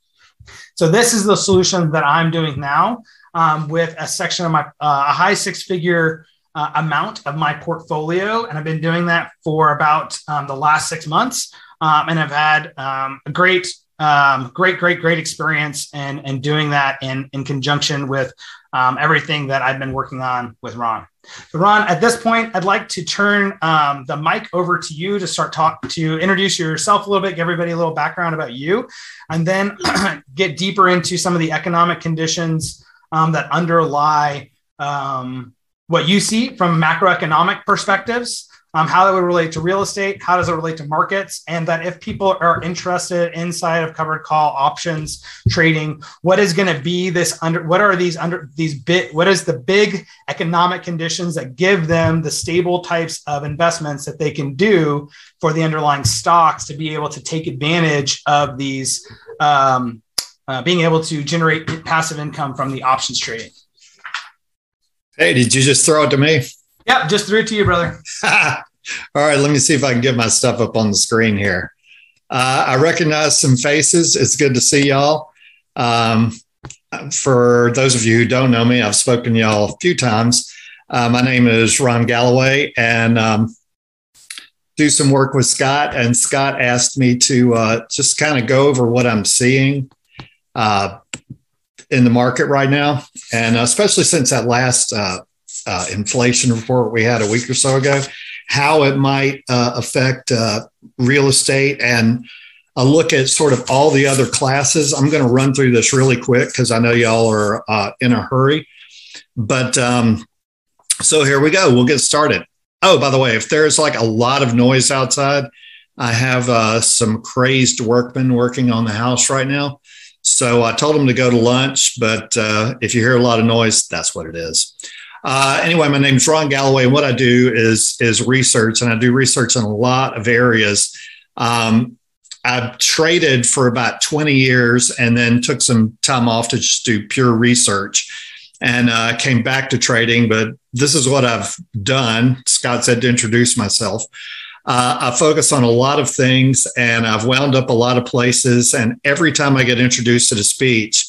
So this is the solution that I'm doing now um, with a section of my uh, a high six figure uh, amount of my portfolio, and I've been doing that for about um, the last six months, um, and I've had um, a great. Um, great, great, great experience and, and doing that in, in conjunction with um, everything that I've been working on with Ron. Ron, at this point, I'd like to turn um, the mic over to you to start talk to introduce yourself a little bit, give everybody a little background about you, and then get deeper into some of the economic conditions um, that underlie um, what you see from macroeconomic perspectives um, how that would relate to real estate, how does it relate to markets, and that if people are interested inside of covered call options trading, what is going to be this under? What are these under these bit? What is the big economic conditions that give them the stable types of investments that they can do for the underlying stocks to be able to take advantage of these, um, uh, being able to generate passive income from the options trading. Hey, did you just throw it to me? Yep, just threw it to you, brother. All right, let me see if I can get my stuff up on the screen here. Uh, I recognize some faces. It's good to see y'all. Um, for those of you who don't know me, I've spoken to y'all a few times. Uh, my name is Ron Galloway, and um, do some work with Scott. And Scott asked me to uh, just kind of go over what I'm seeing uh, in the market right now, and especially since that last uh, inflation report we had a week or so ago, how it might uh, affect uh, real estate and a look at sort of all the other classes. I'm going to run through this really quick because I know y'all are uh, in a hurry. But um, so here we go. We'll get started. Oh, by the way, if there's like a lot of noise outside, I have uh, some crazed workmen working on the house right now. So I told them to go to lunch, but uh, if you hear a lot of noise, that's what it is. Uh, anyway, my name is Ron Galloway, and what I do is is research, and I do research in a lot of areas. Um, I've traded for about 20 years, and then took some time off to just do pure research, and uh, came back to trading. But this is what I've done. Scott said to introduce myself. Uh, I focus on a lot of things, and I've wound up a lot of places. And every time I get introduced to the speech,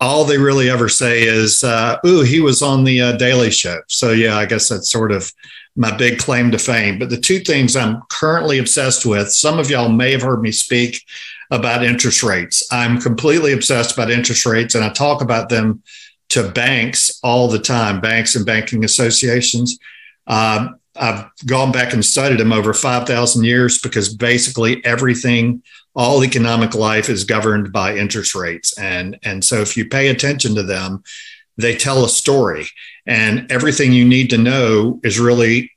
all they really ever say is, uh, "Ooh, he was on the uh, Daily Show." So yeah, I guess that's sort of my big claim to fame. But the two things I'm currently obsessed with. Some of y'all may have heard me speak about interest rates. I'm completely obsessed about interest rates, and I talk about them to banks all the time, banks and banking associations. Um, I've gone back and studied them over 5,000 years because basically everything all economic life is governed by interest rates. And, and so if you pay attention to them, they tell a story. And everything you need to know is really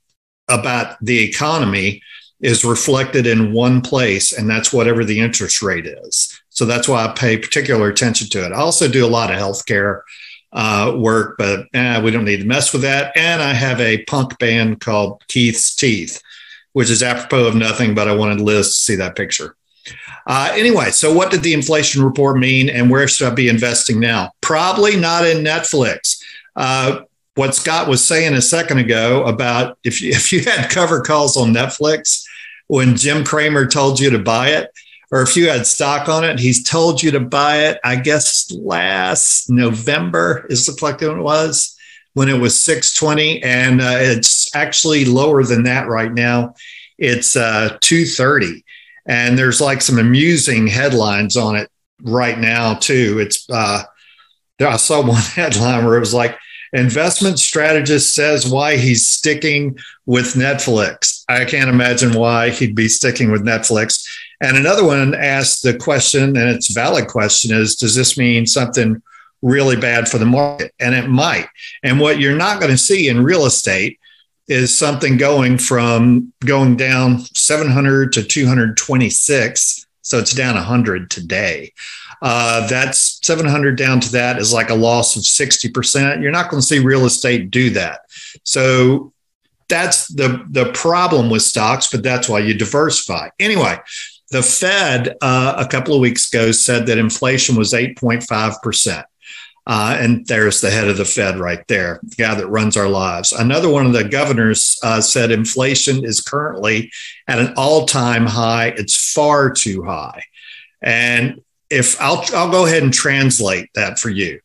about the economy is reflected in one place, and that's whatever the interest rate is. So that's why I pay particular attention to it. I also do a lot of healthcare uh, work, but eh, we don't need to mess with that. And I have a punk band called Keith's Teeth, which is apropos of nothing, but I wanted Liz to see that picture. Uh, anyway, so what did the inflation report mean and where should I be investing now? Probably not in Netflix. Uh, what Scott was saying a second ago about if you, if you had cover calls on Netflix when Jim Cramer told you to buy it, or if you had stock on it, he's told you to buy it. I guess last November is the like it was when it was 620, and uh, it's actually lower than that right now. It's uh, 230, and there's like some amusing headlines on it right now too. It's uh, I saw one headline where it was like investment strategist says why he's sticking with Netflix. I can't imagine why he'd be sticking with Netflix. And another one asked the question, and it's a valid question is does this mean something really bad for the market? And it might. And what you're not going to see in real estate is something going from going down 700 to 226. So it's down 100 today. Uh, that's 700 down to that is like a loss of 60%. You're not going to see real estate do that. So that's the, the problem with stocks, but that's why you diversify. Anyway, the Fed uh, a couple of weeks ago said that inflation was 8.5%. Uh, and there's the head of the Fed right there, the guy that runs our lives. Another one of the governors uh, said inflation is currently at an all time high. It's far too high. And if I'll, I'll go ahead and translate that for you.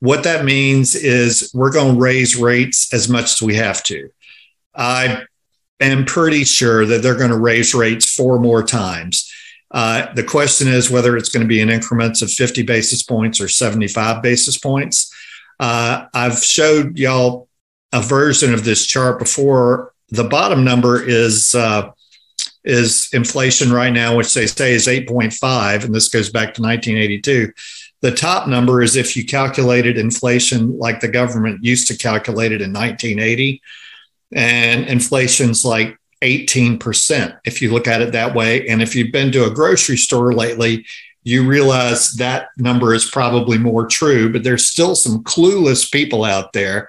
What that means is we're going to raise rates as much as we have to. I am pretty sure that they're going to raise rates four more times. Uh, the question is whether it's going to be in increments of 50 basis points or 75 basis points. Uh, I've showed y'all a version of this chart before. The bottom number is uh, is inflation right now, which they say is 8.5, and this goes back to 1982. The top number is if you calculated inflation like the government used to calculate it in 1980, and inflation's like 18%, if you look at it that way. And if you've been to a grocery store lately, you realize that number is probably more true, but there's still some clueless people out there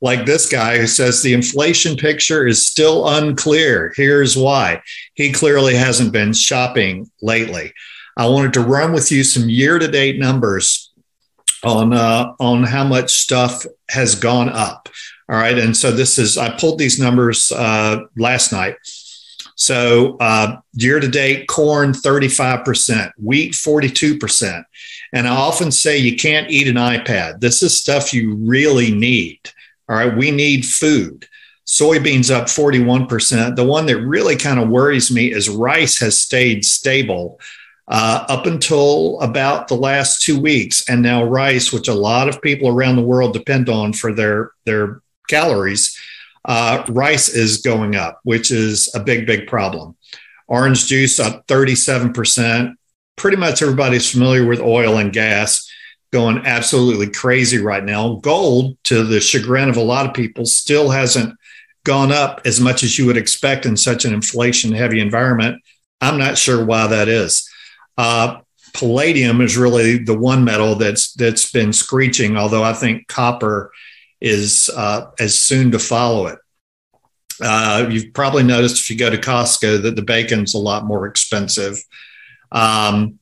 like this guy who says the inflation picture is still unclear. Here's why. He clearly hasn't been shopping lately. I wanted to run with you some year to date numbers on uh, on how much stuff has gone up. All right, and so this is I pulled these numbers uh, last night. So uh, year to date, corn 35%, wheat 42%. And I often say you can't eat an iPad. This is stuff you really need. All right, we need food. Soybeans up 41%. The one that really kind of worries me is rice has stayed stable uh, up until about the last two weeks. And now rice, which a lot of people around the world depend on for their, their calories, uh, rice is going up, which is a big, big problem. Orange juice up 37%. Pretty much everybody's familiar with oil and gas going absolutely crazy right now. Gold, to the chagrin of a lot of people, still hasn't gone up as much as you would expect in such an inflation heavy environment. I'm not sure why that is. Uh, palladium is really the one metal that's that's been screeching, although I think copper is uh, as soon to follow it. Uh, you've probably noticed if you go to Costco that the bacon's a lot more expensive. Um,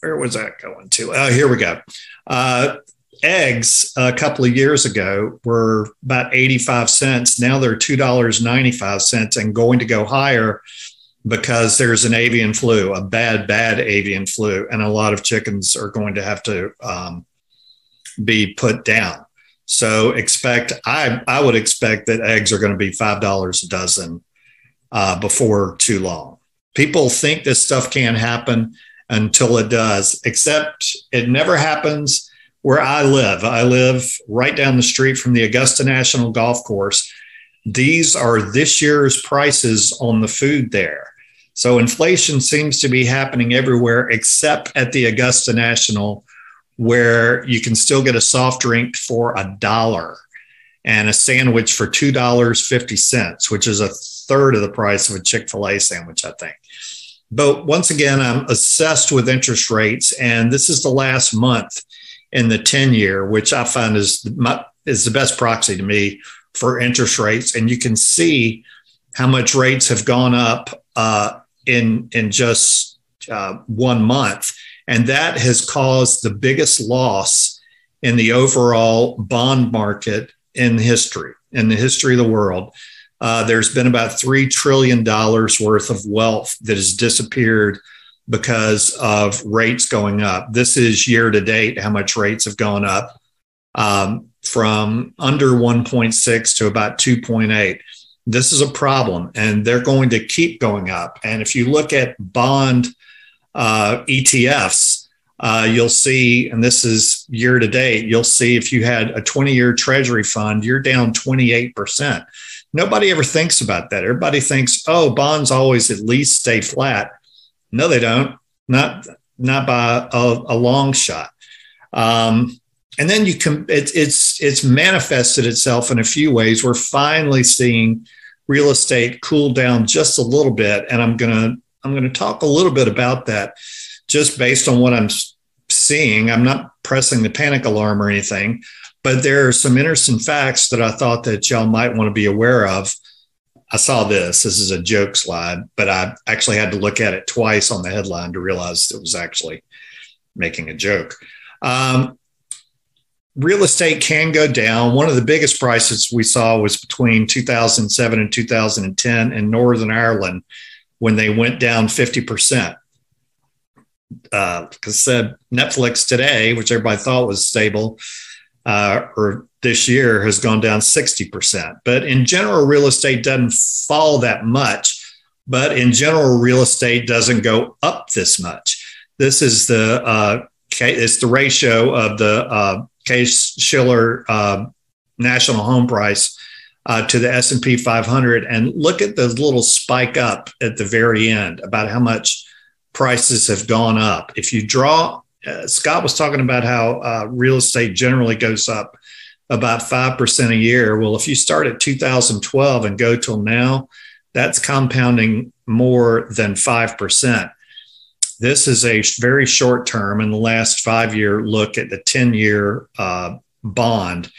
where was that going to? Oh, here we go. Uh, eggs a couple of years ago were about 85 cents. Now they're $2.95 and going to go higher because there's an avian flu, a bad, bad avian flu, and a lot of chickens are going to have to um, be put down. So expect I I would expect that eggs are going to be five dollars a dozen uh, before too long. People think this stuff can't happen until it does, except it never happens where I live. I live right down the street from the Augusta National Golf Course. These are this year's prices on the food there. So inflation seems to be happening everywhere except at the Augusta National, where you can still get a soft drink for a dollar and a sandwich for $2.50, which is a third of the price of a Chick fil A sandwich, I think. But once again, I'm obsessed with interest rates, and this is the last month in the 10 year, which I find is my, is the best proxy to me for interest rates. And you can see how much rates have gone up uh, in in just uh, one month, and that has caused the biggest loss in the overall bond market in history, in the history of the world. uh, there's been about $3 trillion worth of wealth that has disappeared because of rates going up. This is year to date, how much rates have gone up um, from under 1.6 to about 2.8. This is a problem, and they're going to keep going up. And if you look at bond uh, ETFs, uh, you'll see, and this is year to date, you'll see if you had a 20 year treasury fund, you're down 28%. Nobody ever thinks about that. Everybody thinks, oh, bonds always at least stay flat. No, they don't. Not not by a, a long shot. Um, and then you can it, it's it's manifested itself in a few ways. We're finally seeing real estate cool down just a little bit, and I'm gonna I'm gonna talk a little bit about that, just based on what I'm seeing. I'm not pressing the panic alarm or anything, but there are some interesting facts that I thought that y'all might want to be aware of I saw this. This is a joke slide, but I actually had to look at it twice on the headline to realize it was actually making a joke. Um, real estate can go down. One of the biggest prices we saw was between 2007 and 2010 in Northern Ireland when they went down 50%. Uh, because said Netflix today, which everybody thought was stable, uh, or this year has gone down 60%. But in general, real estate doesn't fall that much. But in general, real estate doesn't go up this much. This is the uh, it's the ratio of the uh, Case Shiller uh, national home price uh, to the S&P 500 and look at the little spike up at the very end about how much prices have gone up. If you draw uh, Scott was talking about how uh, real estate generally goes up about 5% a year. Well, if you start at 2012 and go till now, that's compounding more than 5%. This is a very short term in the last five year look at the 10 year uh, bond.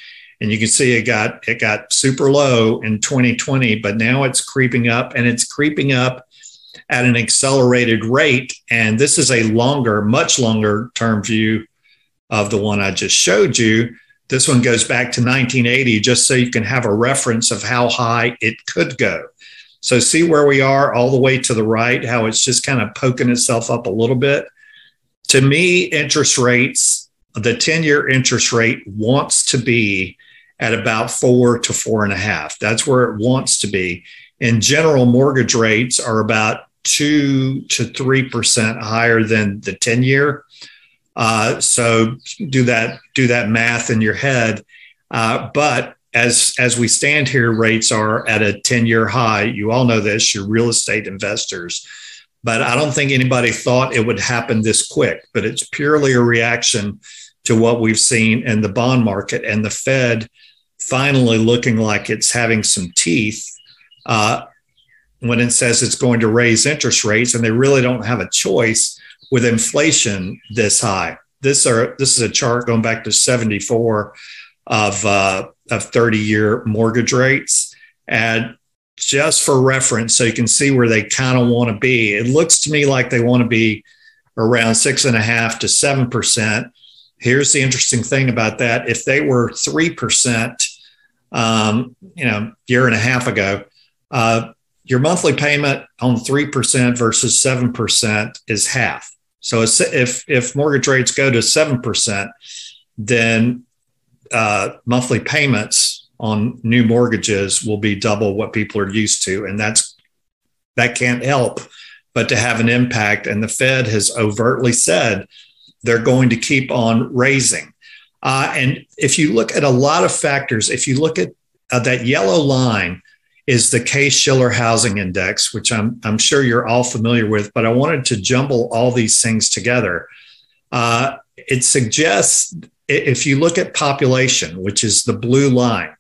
And you can see it got it got super low in 2020, but now it's creeping up and it's creeping up at an accelerated rate. And this is a longer, much longer term view of the one I just showed you. This one goes back to 1980, just so you can have a reference of how high it could go. So, see where we are all the way to the right, how it's just kind of poking itself up a little bit. To me, interest rates, the 10 year interest rate wants to be at about four to four and a half. That's where it wants to be. In general, mortgage rates are about two to three percent higher than the 10 year. Uh, so do that do that math in your head. Uh, but as as we stand here, rates are at a 10 year high. You all know this. You're real estate investors. But I don't think anybody thought it would happen this quick. But it's purely a reaction to what we've seen in the bond market and the Fed finally looking like it's having some teeth. Uh, when it says it's going to raise interest rates, and they really don't have a choice with inflation this high. This are this is a chart going back to 74 of uh, of 30 year mortgage rates, and just for reference, so you can see where they kind of want to be. It looks to me like they want to be around six and a half to seven percent. Here's the interesting thing about that: if they were three percent, um, you know, year and a half ago, uh, your monthly payment on 3% versus 7% is half. So if, if mortgage rates go to 7%, then uh, monthly payments on new mortgages will be double what people are used to. And that's, that can't help but to have an impact. And the Fed has overtly said they're going to keep on raising. Uh, and if you look at a lot of factors, if you look at uh, that yellow line, is the Case Shiller Housing Index, which I'm, I'm sure you're all familiar with, but I wanted to jumble all these things together. Uh, it suggests if you look at population, which is the blue line,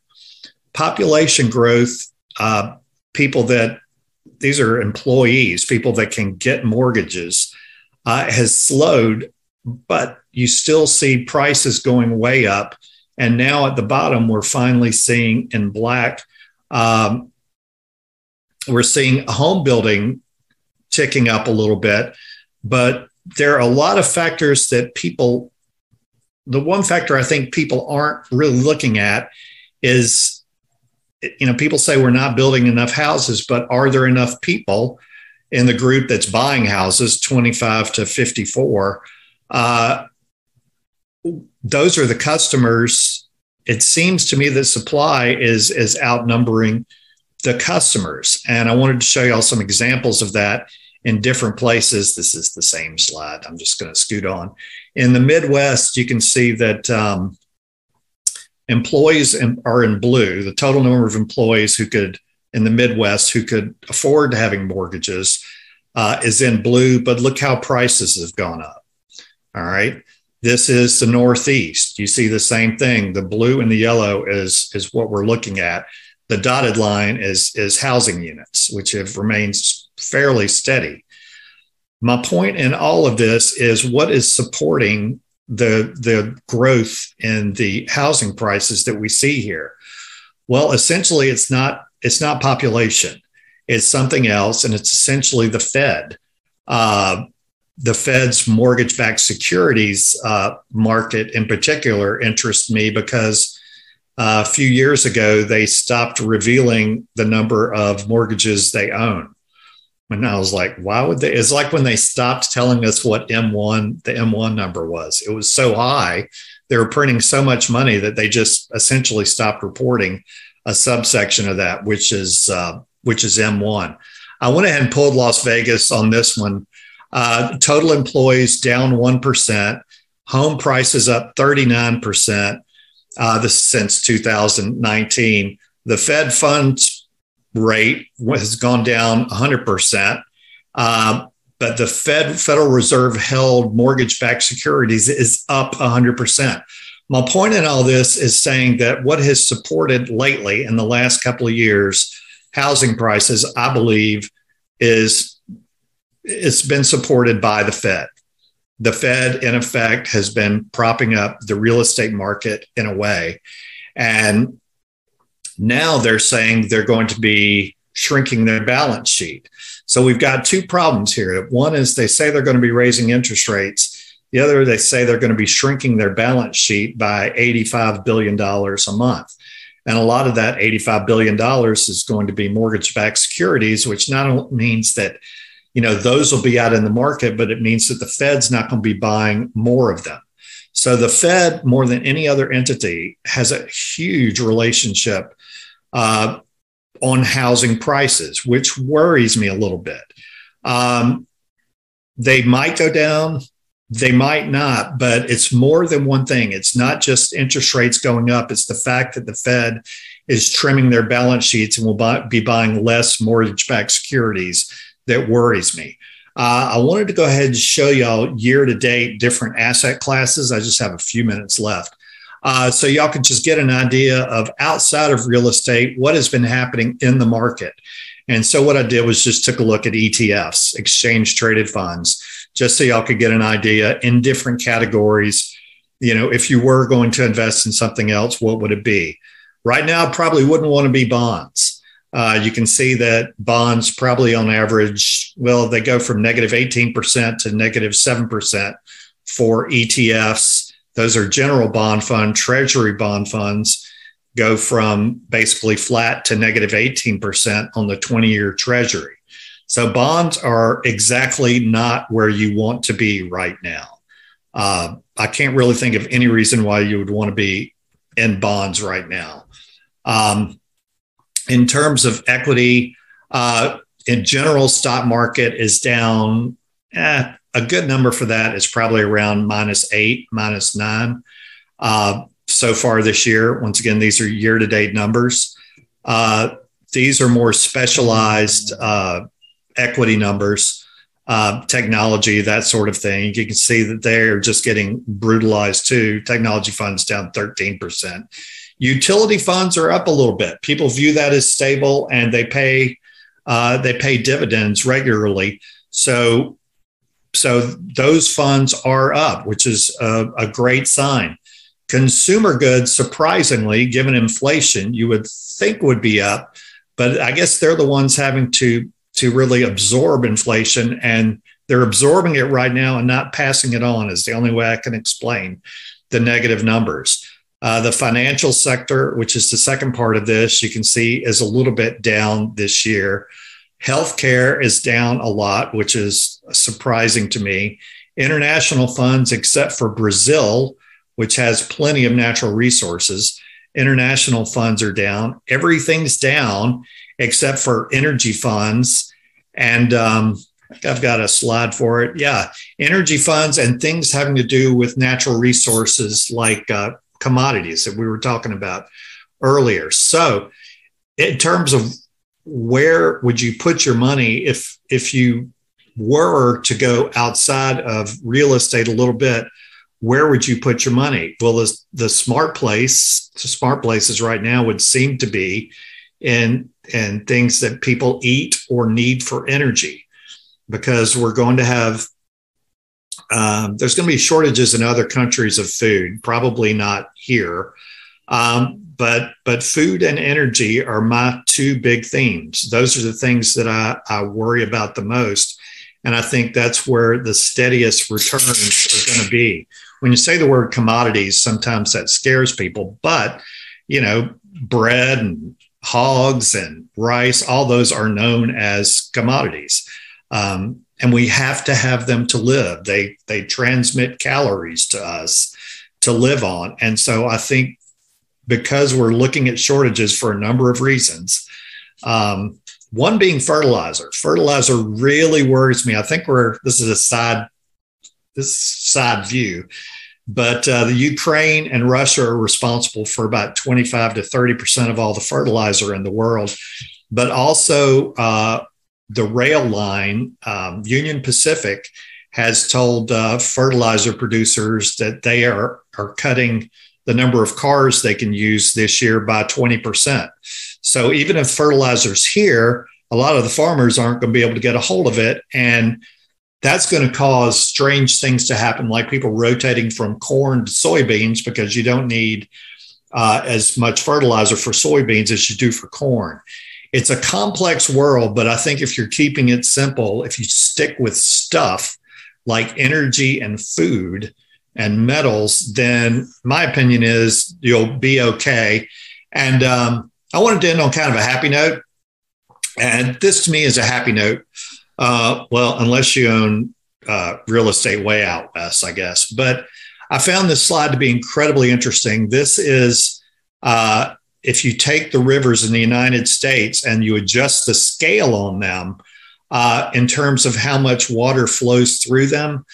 population growth, uh, people that these are employees, people that can get mortgages, uh, has slowed, but you still see prices going way up. And now at the bottom, we're finally seeing in black um, we're seeing home building ticking up a little bit, but there are a lot of factors that people, the one factor I think people aren't really looking at is you know, people say we're not building enough houses, but are there enough people in the group that's buying houses, 25 to 54? Uh, those are the customers. It seems to me that supply is is outnumbering the customers, and I wanted to show y'all some examples of that in different places. This is the same slide. I'm just going to scoot on. In the Midwest, you can see that um, employees are in blue. The total number of employees who could in the Midwest who could afford to having mortgages uh, is in blue, but look how prices have gone up. All right. This is the Northeast. You see the same thing. The blue and the yellow is, is what we're looking at. The dotted line is, is housing units, which have remained fairly steady. My point in all of this is what is supporting the, the growth in the housing prices that we see here? Well, essentially, it's not, it's not population. It's something else, and it's essentially the Fed. Uh, the Fed's mortgage backed securities uh, market in particular interests me because uh, a few years ago they stopped revealing the number of mortgages they own. And I was like, why would they? It's like when they stopped telling us what M1, the M1 number was. It was so high. They were printing so much money that they just essentially stopped reporting a subsection of that, which is uh, which is M1. I went ahead and pulled Las Vegas on this one uh, total employees down 1%, home prices up 39%. Uh, this since 2019. The Fed funds rate has gone down 100%. Uh, but the Fed Federal Reserve held mortgage backed securities is up 100%. My point in all this is saying that what has supported lately in the last couple of years housing prices, I believe, is it's been supported by the Fed. The Fed, in effect, has been propping up the real estate market in a way. And now they're saying they're going to be shrinking their balance sheet. So we've got two problems here. One is they say they're going to be raising interest rates. The other, they say they're going to be shrinking their balance sheet by $85 billion a month. And a lot of that $85 billion is going to be mortgage backed securities, which not only means that you know, those will be out in the market, but it means that the Fed's not going to be buying more of them. So the Fed, more than any other entity, has a huge relationship uh, on housing prices, which worries me a little bit. Um, they might go down, they might not, but it's more than one thing. It's not just interest rates going up, it's the fact that the Fed is trimming their balance sheets and will buy, be buying less mortgage backed securities that worries me. Uh, I wanted to go ahead and show y'all year to date different asset classes. I just have a few minutes left. Uh, so y'all can just get an idea of outside of real estate, what has been happening in the market. And so what I did was just took a look at ETFs, exchange traded funds, just so y'all could get an idea in different categories. You know, if you were going to invest in something else, what would it be? Right now, probably wouldn't want to be bonds. Uh, you can see that bonds probably on average, well, they go from negative 18% to negative 7% for ETFs. Those are general bond fund, treasury bond funds go from basically flat to negative 18% on the 20 year treasury. So bonds are exactly not where you want to be right now. Uh, I can't really think of any reason why you would want to be in bonds right now. Um, in terms of equity, uh, in general, stock market is down. Eh, a good number for that is probably around minus eight, minus nine uh, so far this year. Once again, these are year to date numbers. Uh, these are more specialized uh, equity numbers, uh, technology, that sort of thing. You can see that they're just getting brutalized too. Technology funds down 13%. Utility funds are up a little bit. People view that as stable, and they pay uh, they pay dividends regularly. So so those funds are up, which is a, a great sign. Consumer goods, surprisingly, given inflation, you would think would be up, but I guess they're the ones having to to really absorb inflation and they're absorbing it right now and not passing it on is the only way I can explain the negative numbers. Uh, the financial sector, which is the second part of this, you can see is a little bit down this year. Healthcare is down a lot, which is surprising to me. International funds, except for Brazil, which has plenty of natural resources, international funds are down. Everything's down except for energy funds. And um, I've got a slide for it. Yeah, energy funds and things having to do with natural resources like uh, commodities that we were talking about earlier. So, in terms of where would you put your money if if you were to go outside of real estate a little bit? Where would you put your money? Well, the, the smart place, the smart places right now would seem to be in in things that people eat or need for energy, because we're going to have um, there's going to be shortages in other countries of food, probably not here. Um, but but food and energy are my two big themes. Those are the things that I, I worry about the most. And I think that's where the steadiest returns are going to be. When you say the word commodities, sometimes that scares people, but you know, bread and hogs and rice, all those are known as commodities. Um, and we have to have them to live. They they transmit calories to us to live on. And so I think because we're looking at shortages for a number of reasons, um, one being fertilizer. Fertilizer really worries me. I think we're this is a side this side view, but uh, the Ukraine and Russia are responsible for about 25 to 30 percent of all the fertilizer in the world, but also uh, the rail line, um, Union Pacific, has told uh, fertilizer producers that they are, are cutting the number of cars they can use this year by 20%. So even if fertilizer's here, a lot of the farmers aren't going to be able to get a hold of it. And that's going to cause strange things to happen, like people rotating from corn to soybeans because you don't need uh, as much fertilizer for soybeans as you do for corn it's a complex world, but I think if you're keeping it simple, if you stick with stuff like energy and food and metals, then my opinion is you'll be okay. And um, I wanted to end on kind of a happy note. And this to me is a happy note. Uh, well, unless you own uh, real estate way out west, I guess. But I found this slide to be incredibly interesting. This is uh, if you take the rivers in the United States and you adjust the scale on them uh, in terms of how much water flows through them,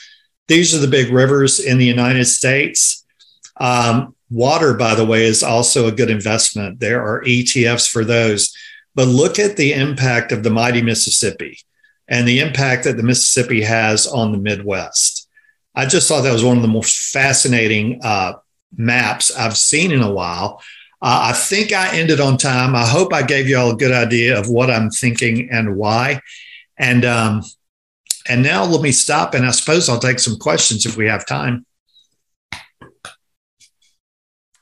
these are the big rivers in the United States. Um, water, by the way, is also a good investment. There are ETFs for those. But look at the impact of the mighty Mississippi and the impact that the Mississippi has on the Midwest. I just thought that was one of the most fascinating uh, maps I've seen in a while uh, I think I ended on time. I hope I gave you all a good idea of what I'm thinking and why. And um, and now let me stop, and I suppose I'll take some questions if we have time.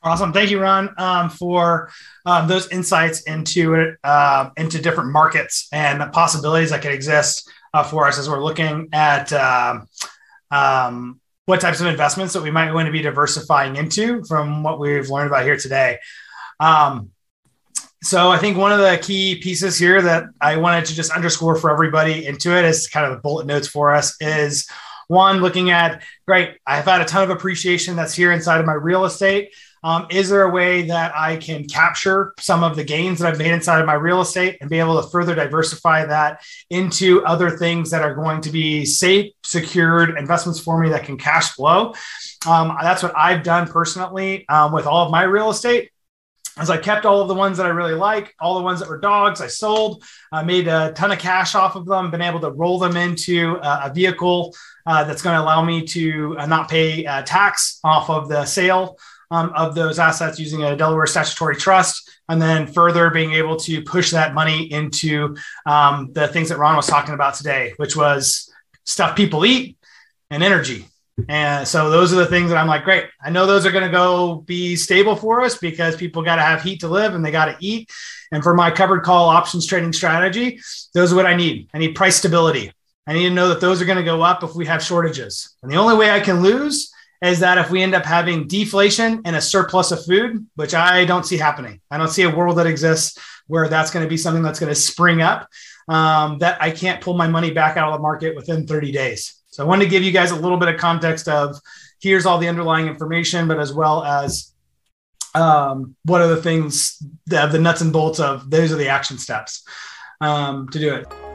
Awesome, thank you, Ron, um, for um, those insights into it, uh, into different markets and the possibilities that could exist uh, for us as we're looking at um, um, what types of investments that we might want to be diversifying into from what we've learned about here today. Um, so I think one of the key pieces here that I wanted to just underscore for everybody into it is kind of the bullet notes for us is one looking at great. I've had a ton of appreciation that's here inside of my real estate. Um, is there a way that I can capture some of the gains that I've made inside of my real estate and be able to further diversify that into other things that are going to be safe, secured investments for me that can cash flow? Um, that's what I've done personally um, with all of my real estate as I kept all of the ones that I really like, all the ones that were dogs, I sold. I made a ton of cash off of them, been able to roll them into a, vehicle uh, that's going to allow me to uh, not pay uh, tax off of the sale um, of those assets using a Delaware statutory trust. And then further being able to push that money into um, the things that Ron was talking about today, which was stuff people eat and energy. And so those are the things that I'm like, great. I know those are going to go be stable for us because people got to have heat to live and they got to eat. And for my covered call options trading strategy, those are what I need. I need price stability. I need to know that those are going to go up if we have shortages. And the only way I can lose is that if we end up having deflation and a surplus of food, which I don't see happening, I don't see a world that exists where that's going to be something that's going to spring up, um, that I can't pull my money back out of the market within 30 days. So I wanted to give you guys a little bit of context of here's all the underlying information, but as well as um, what are the things that the nuts and bolts of those are the action steps um, to do it.